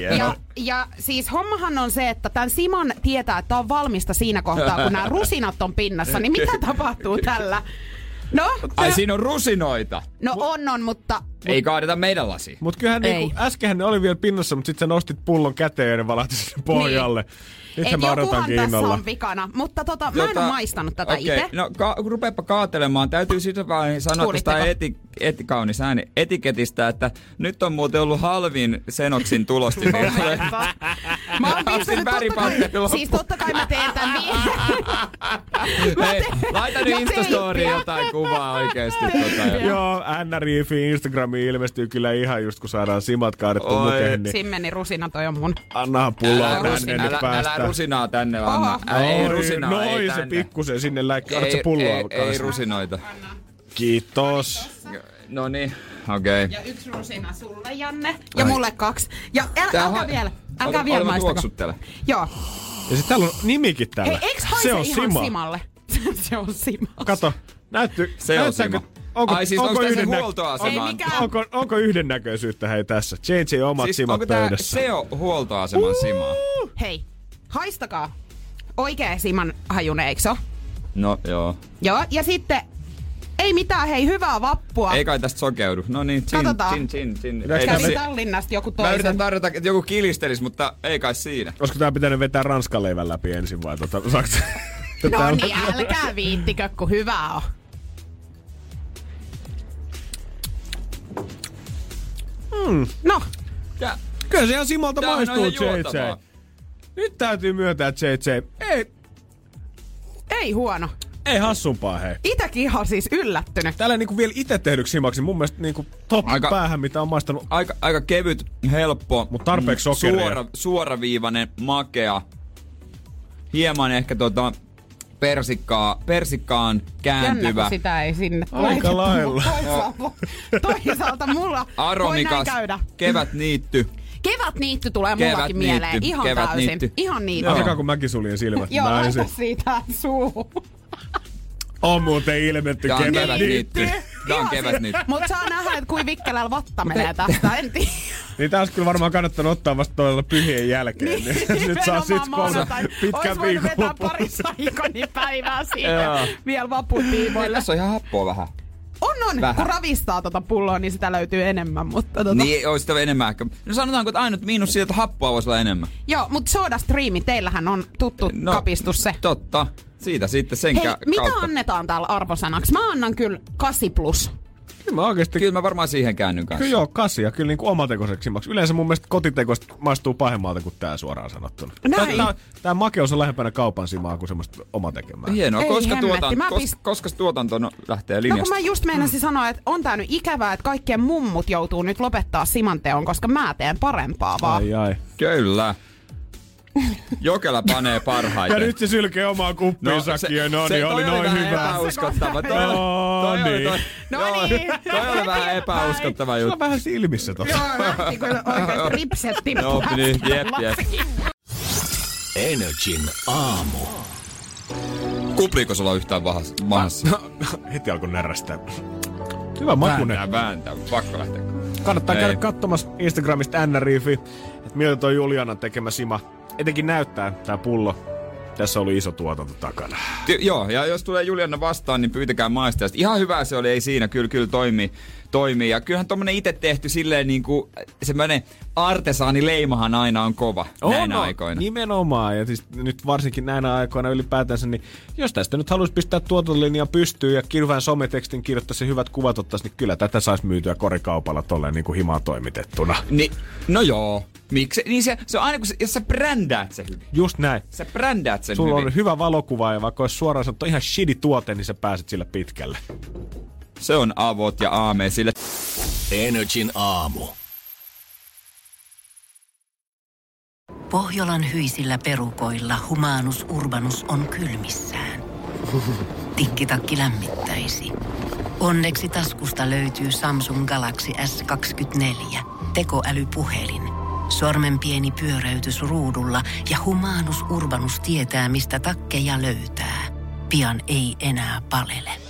Joo. ja, ja siis hommahan on se, että tämän Simon tietää, että on valmista siinä kohtaa, kun nämä rusinat on pinnassa, niin mitä tapahtuu tällä? No, Ai siinä on rusinoita. no on on, mutta Ei kaadeta meidän lasi. Mut kyllähän niinku, äskenhän ne oli vielä pinnassa, mutta sitten sä nostit pullon käteen ja ne valahti sinne pohjalle. Et Nythän mä odotankin tässä on vikana. Mutta tota, mä en ole maistanut tätä okei, itse. No ka- kun rupeapa kaatelemaan, täytyy sitä vaan sanoa tästä eti, eti, kaunis ääni, etiketistä, että nyt on muuten ollut halvin Senoksin God. Mä oon pistänyt totta siis totta kai mä teen tän vi- Hei, laita nyt Instastoriin jotain kuvaa oikeesti. Tota, ja- Joo, NRIFi Instagramiin ilmestyy kyllä ihan just kun saadaan simat kaadettu Oi. mukeen, niin Simmeni rusina toi on mun. annahan pulloa tänne nyt päästä. Rusinaa tänne, Anna. Oho. Älä, ei rusinaa, Noin ei se tänne. pikkusen sinne läikki. Se Ei, pulloa ei, ei rusinoita. Kiitos. No niin, okei. Ja yksi rusina sulle, Janne. Ja mulle kaksi. Ja äl, Tää älkää ha- vielä. Älkää Ota- vielä maistako. Joo. Ja sit täällä on nimikin tällä. Hei, eiks haise se on ihan Sima. Simalle? se on Sima. Kato, näytty, Se on Sima. Onko, Ai siis onko se yhdennä- huoltoasema? Ei mikään. Onko, onko yhdennäköisyyttä hei tässä? JJ omat Siis simat onko tää pöydässä. SEO huoltoaseman Simaa? Hei, haistakaa. Oikea Siman hajune, eikö? No joo. Joo, ja sitten ei mitään, hei, hyvää vappua. Ei kai tästä sokeudu. No niin, chin, Katsotaan. chin, chin, chin. Ei si- Tallinnasta joku Mä toisen. yritän tarjota, että joku kilistelis, mutta ei kai siinä. Olisiko tää pitänyt vetää ranskan leivän läpi ensin vai tota, saaks... No niin, älkää viittikö, kun hyvää on. Mm. No, Ja, Kyllä se ihan on maistuu, JJ. Nyt täytyy myöntää, JJ. Ei, ei huono. ei hassumpaa hei. Itäkin ihan siis yllättynyt. Täällä niinku vielä itse tehdyksi simaksi mun mielestä niinku top Aika- päähän, mitä on maistanut. aika, aika kevyt, helppo, Mut tarpeeksi mm, sokeria. suora, suoraviivainen, makea. Hieman ehkä tota persikkaa, persikkaan Jännä, kääntyvä. kun sitä ei sinne Aika laitettu. lailla. Toisaalta, toisaalta mulla voi Aromikas, näin käydä. kevät niitty. Kevät niitty tulee Kevät mullakin niitty, mieleen. Ihan kevät täysin. niitty. Ihan niitty. Otekaa kun mäkin suljen silmät. Joo, Mä laita siitä suu. On muuten ilmetty on kevät kevät niitty. niitty. Tää on kevät niitty. Mutta saa nähdä, että kuin vikkelällä vatta menee tästä. En tiedä. Niin tää olisi kyllä varmaan kannattanut ottaa vasta toisella pyhien jälkeen. Niin, nyt saa sit kolme pitkän Ois voinut vetää viikon pari saikonipäivää Joo. siihen. Vielä vaputiimoille. Tässä on ihan happoa vähän. On, on. Vähän. Kun ravistaa tota pulloa, niin sitä löytyy enemmän. Mutta tota... Niin, olisi sitä enemmän ehkä. No sanotaanko, että ainut miinus siitä, että happoa voisi olla enemmän. Joo, mutta Soda Streami, teillähän on tuttu no, kapistus se. Totta. Siitä sitten sen Hei, mitä kautta. annetaan täällä arvosanaksi? Mä annan kyllä 8 plus. Kyllä mä oikeesti... Kyllä mä varmaan siihen käännyn kanssa. Kyllä joo, kasia. Kyllä niinku omatekoiseksi simaksi. Yleensä mun mielestä kotitekoista maistuu pahemmalta kuin tää suoraan sanottuna. Näin. Tää, tää makeus on lähempänä kaupan simaa kuin semmoista omatekemää. Hienoa. Ei Koska, tuotan, mä kos, pist- koska tuotanto no, lähtee No kun linjasta? mä just meinasin sanoa, että on tää nyt ikävää, että kaikkien mummut joutuu nyt lopettaa simanteon, koska mä teen parempaa vaan. Ai ai. Kyllä. Jokela panee parhaiten. Ja nyt se sylkee omaa kuppiinsakin ja no niin, oli toi noin vähän hyvä. epäuskottava. Toi, No toi, oli- niin. toi, No niin. toi oli vähän epäuskottava juttu. on vähän silmissä tossa. Joo, lähti kyllä oikeesti ripsetti Joo, niin, jep, jep. Energin aamu. Kupliiko sulla yhtään vahas, mahassa? No, heti alkoi närästää. Hyvä makunen. Vääntää, vääntää. Pakko lähteä. Kannattaa Ei. käydä katsomassa Instagramista NRIFI, että miltä toi Julianan tekemä sima etenkin näyttää tää pullo. Tässä oli iso tuotanto takana. Ty- joo, ja jos tulee Juliana vastaan, niin pyytäkää maistaa. Sitten Ihan hyvä se oli, ei siinä, kyllä, kyllä toimii. Toimii. Ja kyllähän tommonen itse tehty silleen niin kuin, semmoinen artesaanileimahan aina on kova näinä no, aikoina. Nimenomaan, ja siis nyt varsinkin näinä aikoina ylipäätänsä, niin jos tästä nyt haluaisi pistää tuotantolinjaa pystyyn ja kirvään sometekstin kirjoittaisi hyvät kuvat ottaisi, niin kyllä tätä saisi myytyä korikaupalla tolleen niin kuin himaan toimitettuna. Ni, no joo. Miksi? Niin se, se on aina, kun se, jos sä brändäät se hyvin. Just näin. Sä brändäät sen Sulla hyvin. on hyvä valokuva ja vaikka olisi suoraan sanottu ihan shitty tuote, niin sä pääset sillä pitkälle. Se on avot ja aame sille. Energin aamu. Pohjolan hyisillä perukoilla humanus urbanus on kylmissään. Tikkitakki lämmittäisi. Onneksi taskusta löytyy Samsung Galaxy S24. Tekoälypuhelin. Sormen pieni pyöräytys ruudulla ja humanus urbanus tietää, mistä takkeja löytää. Pian ei enää palele.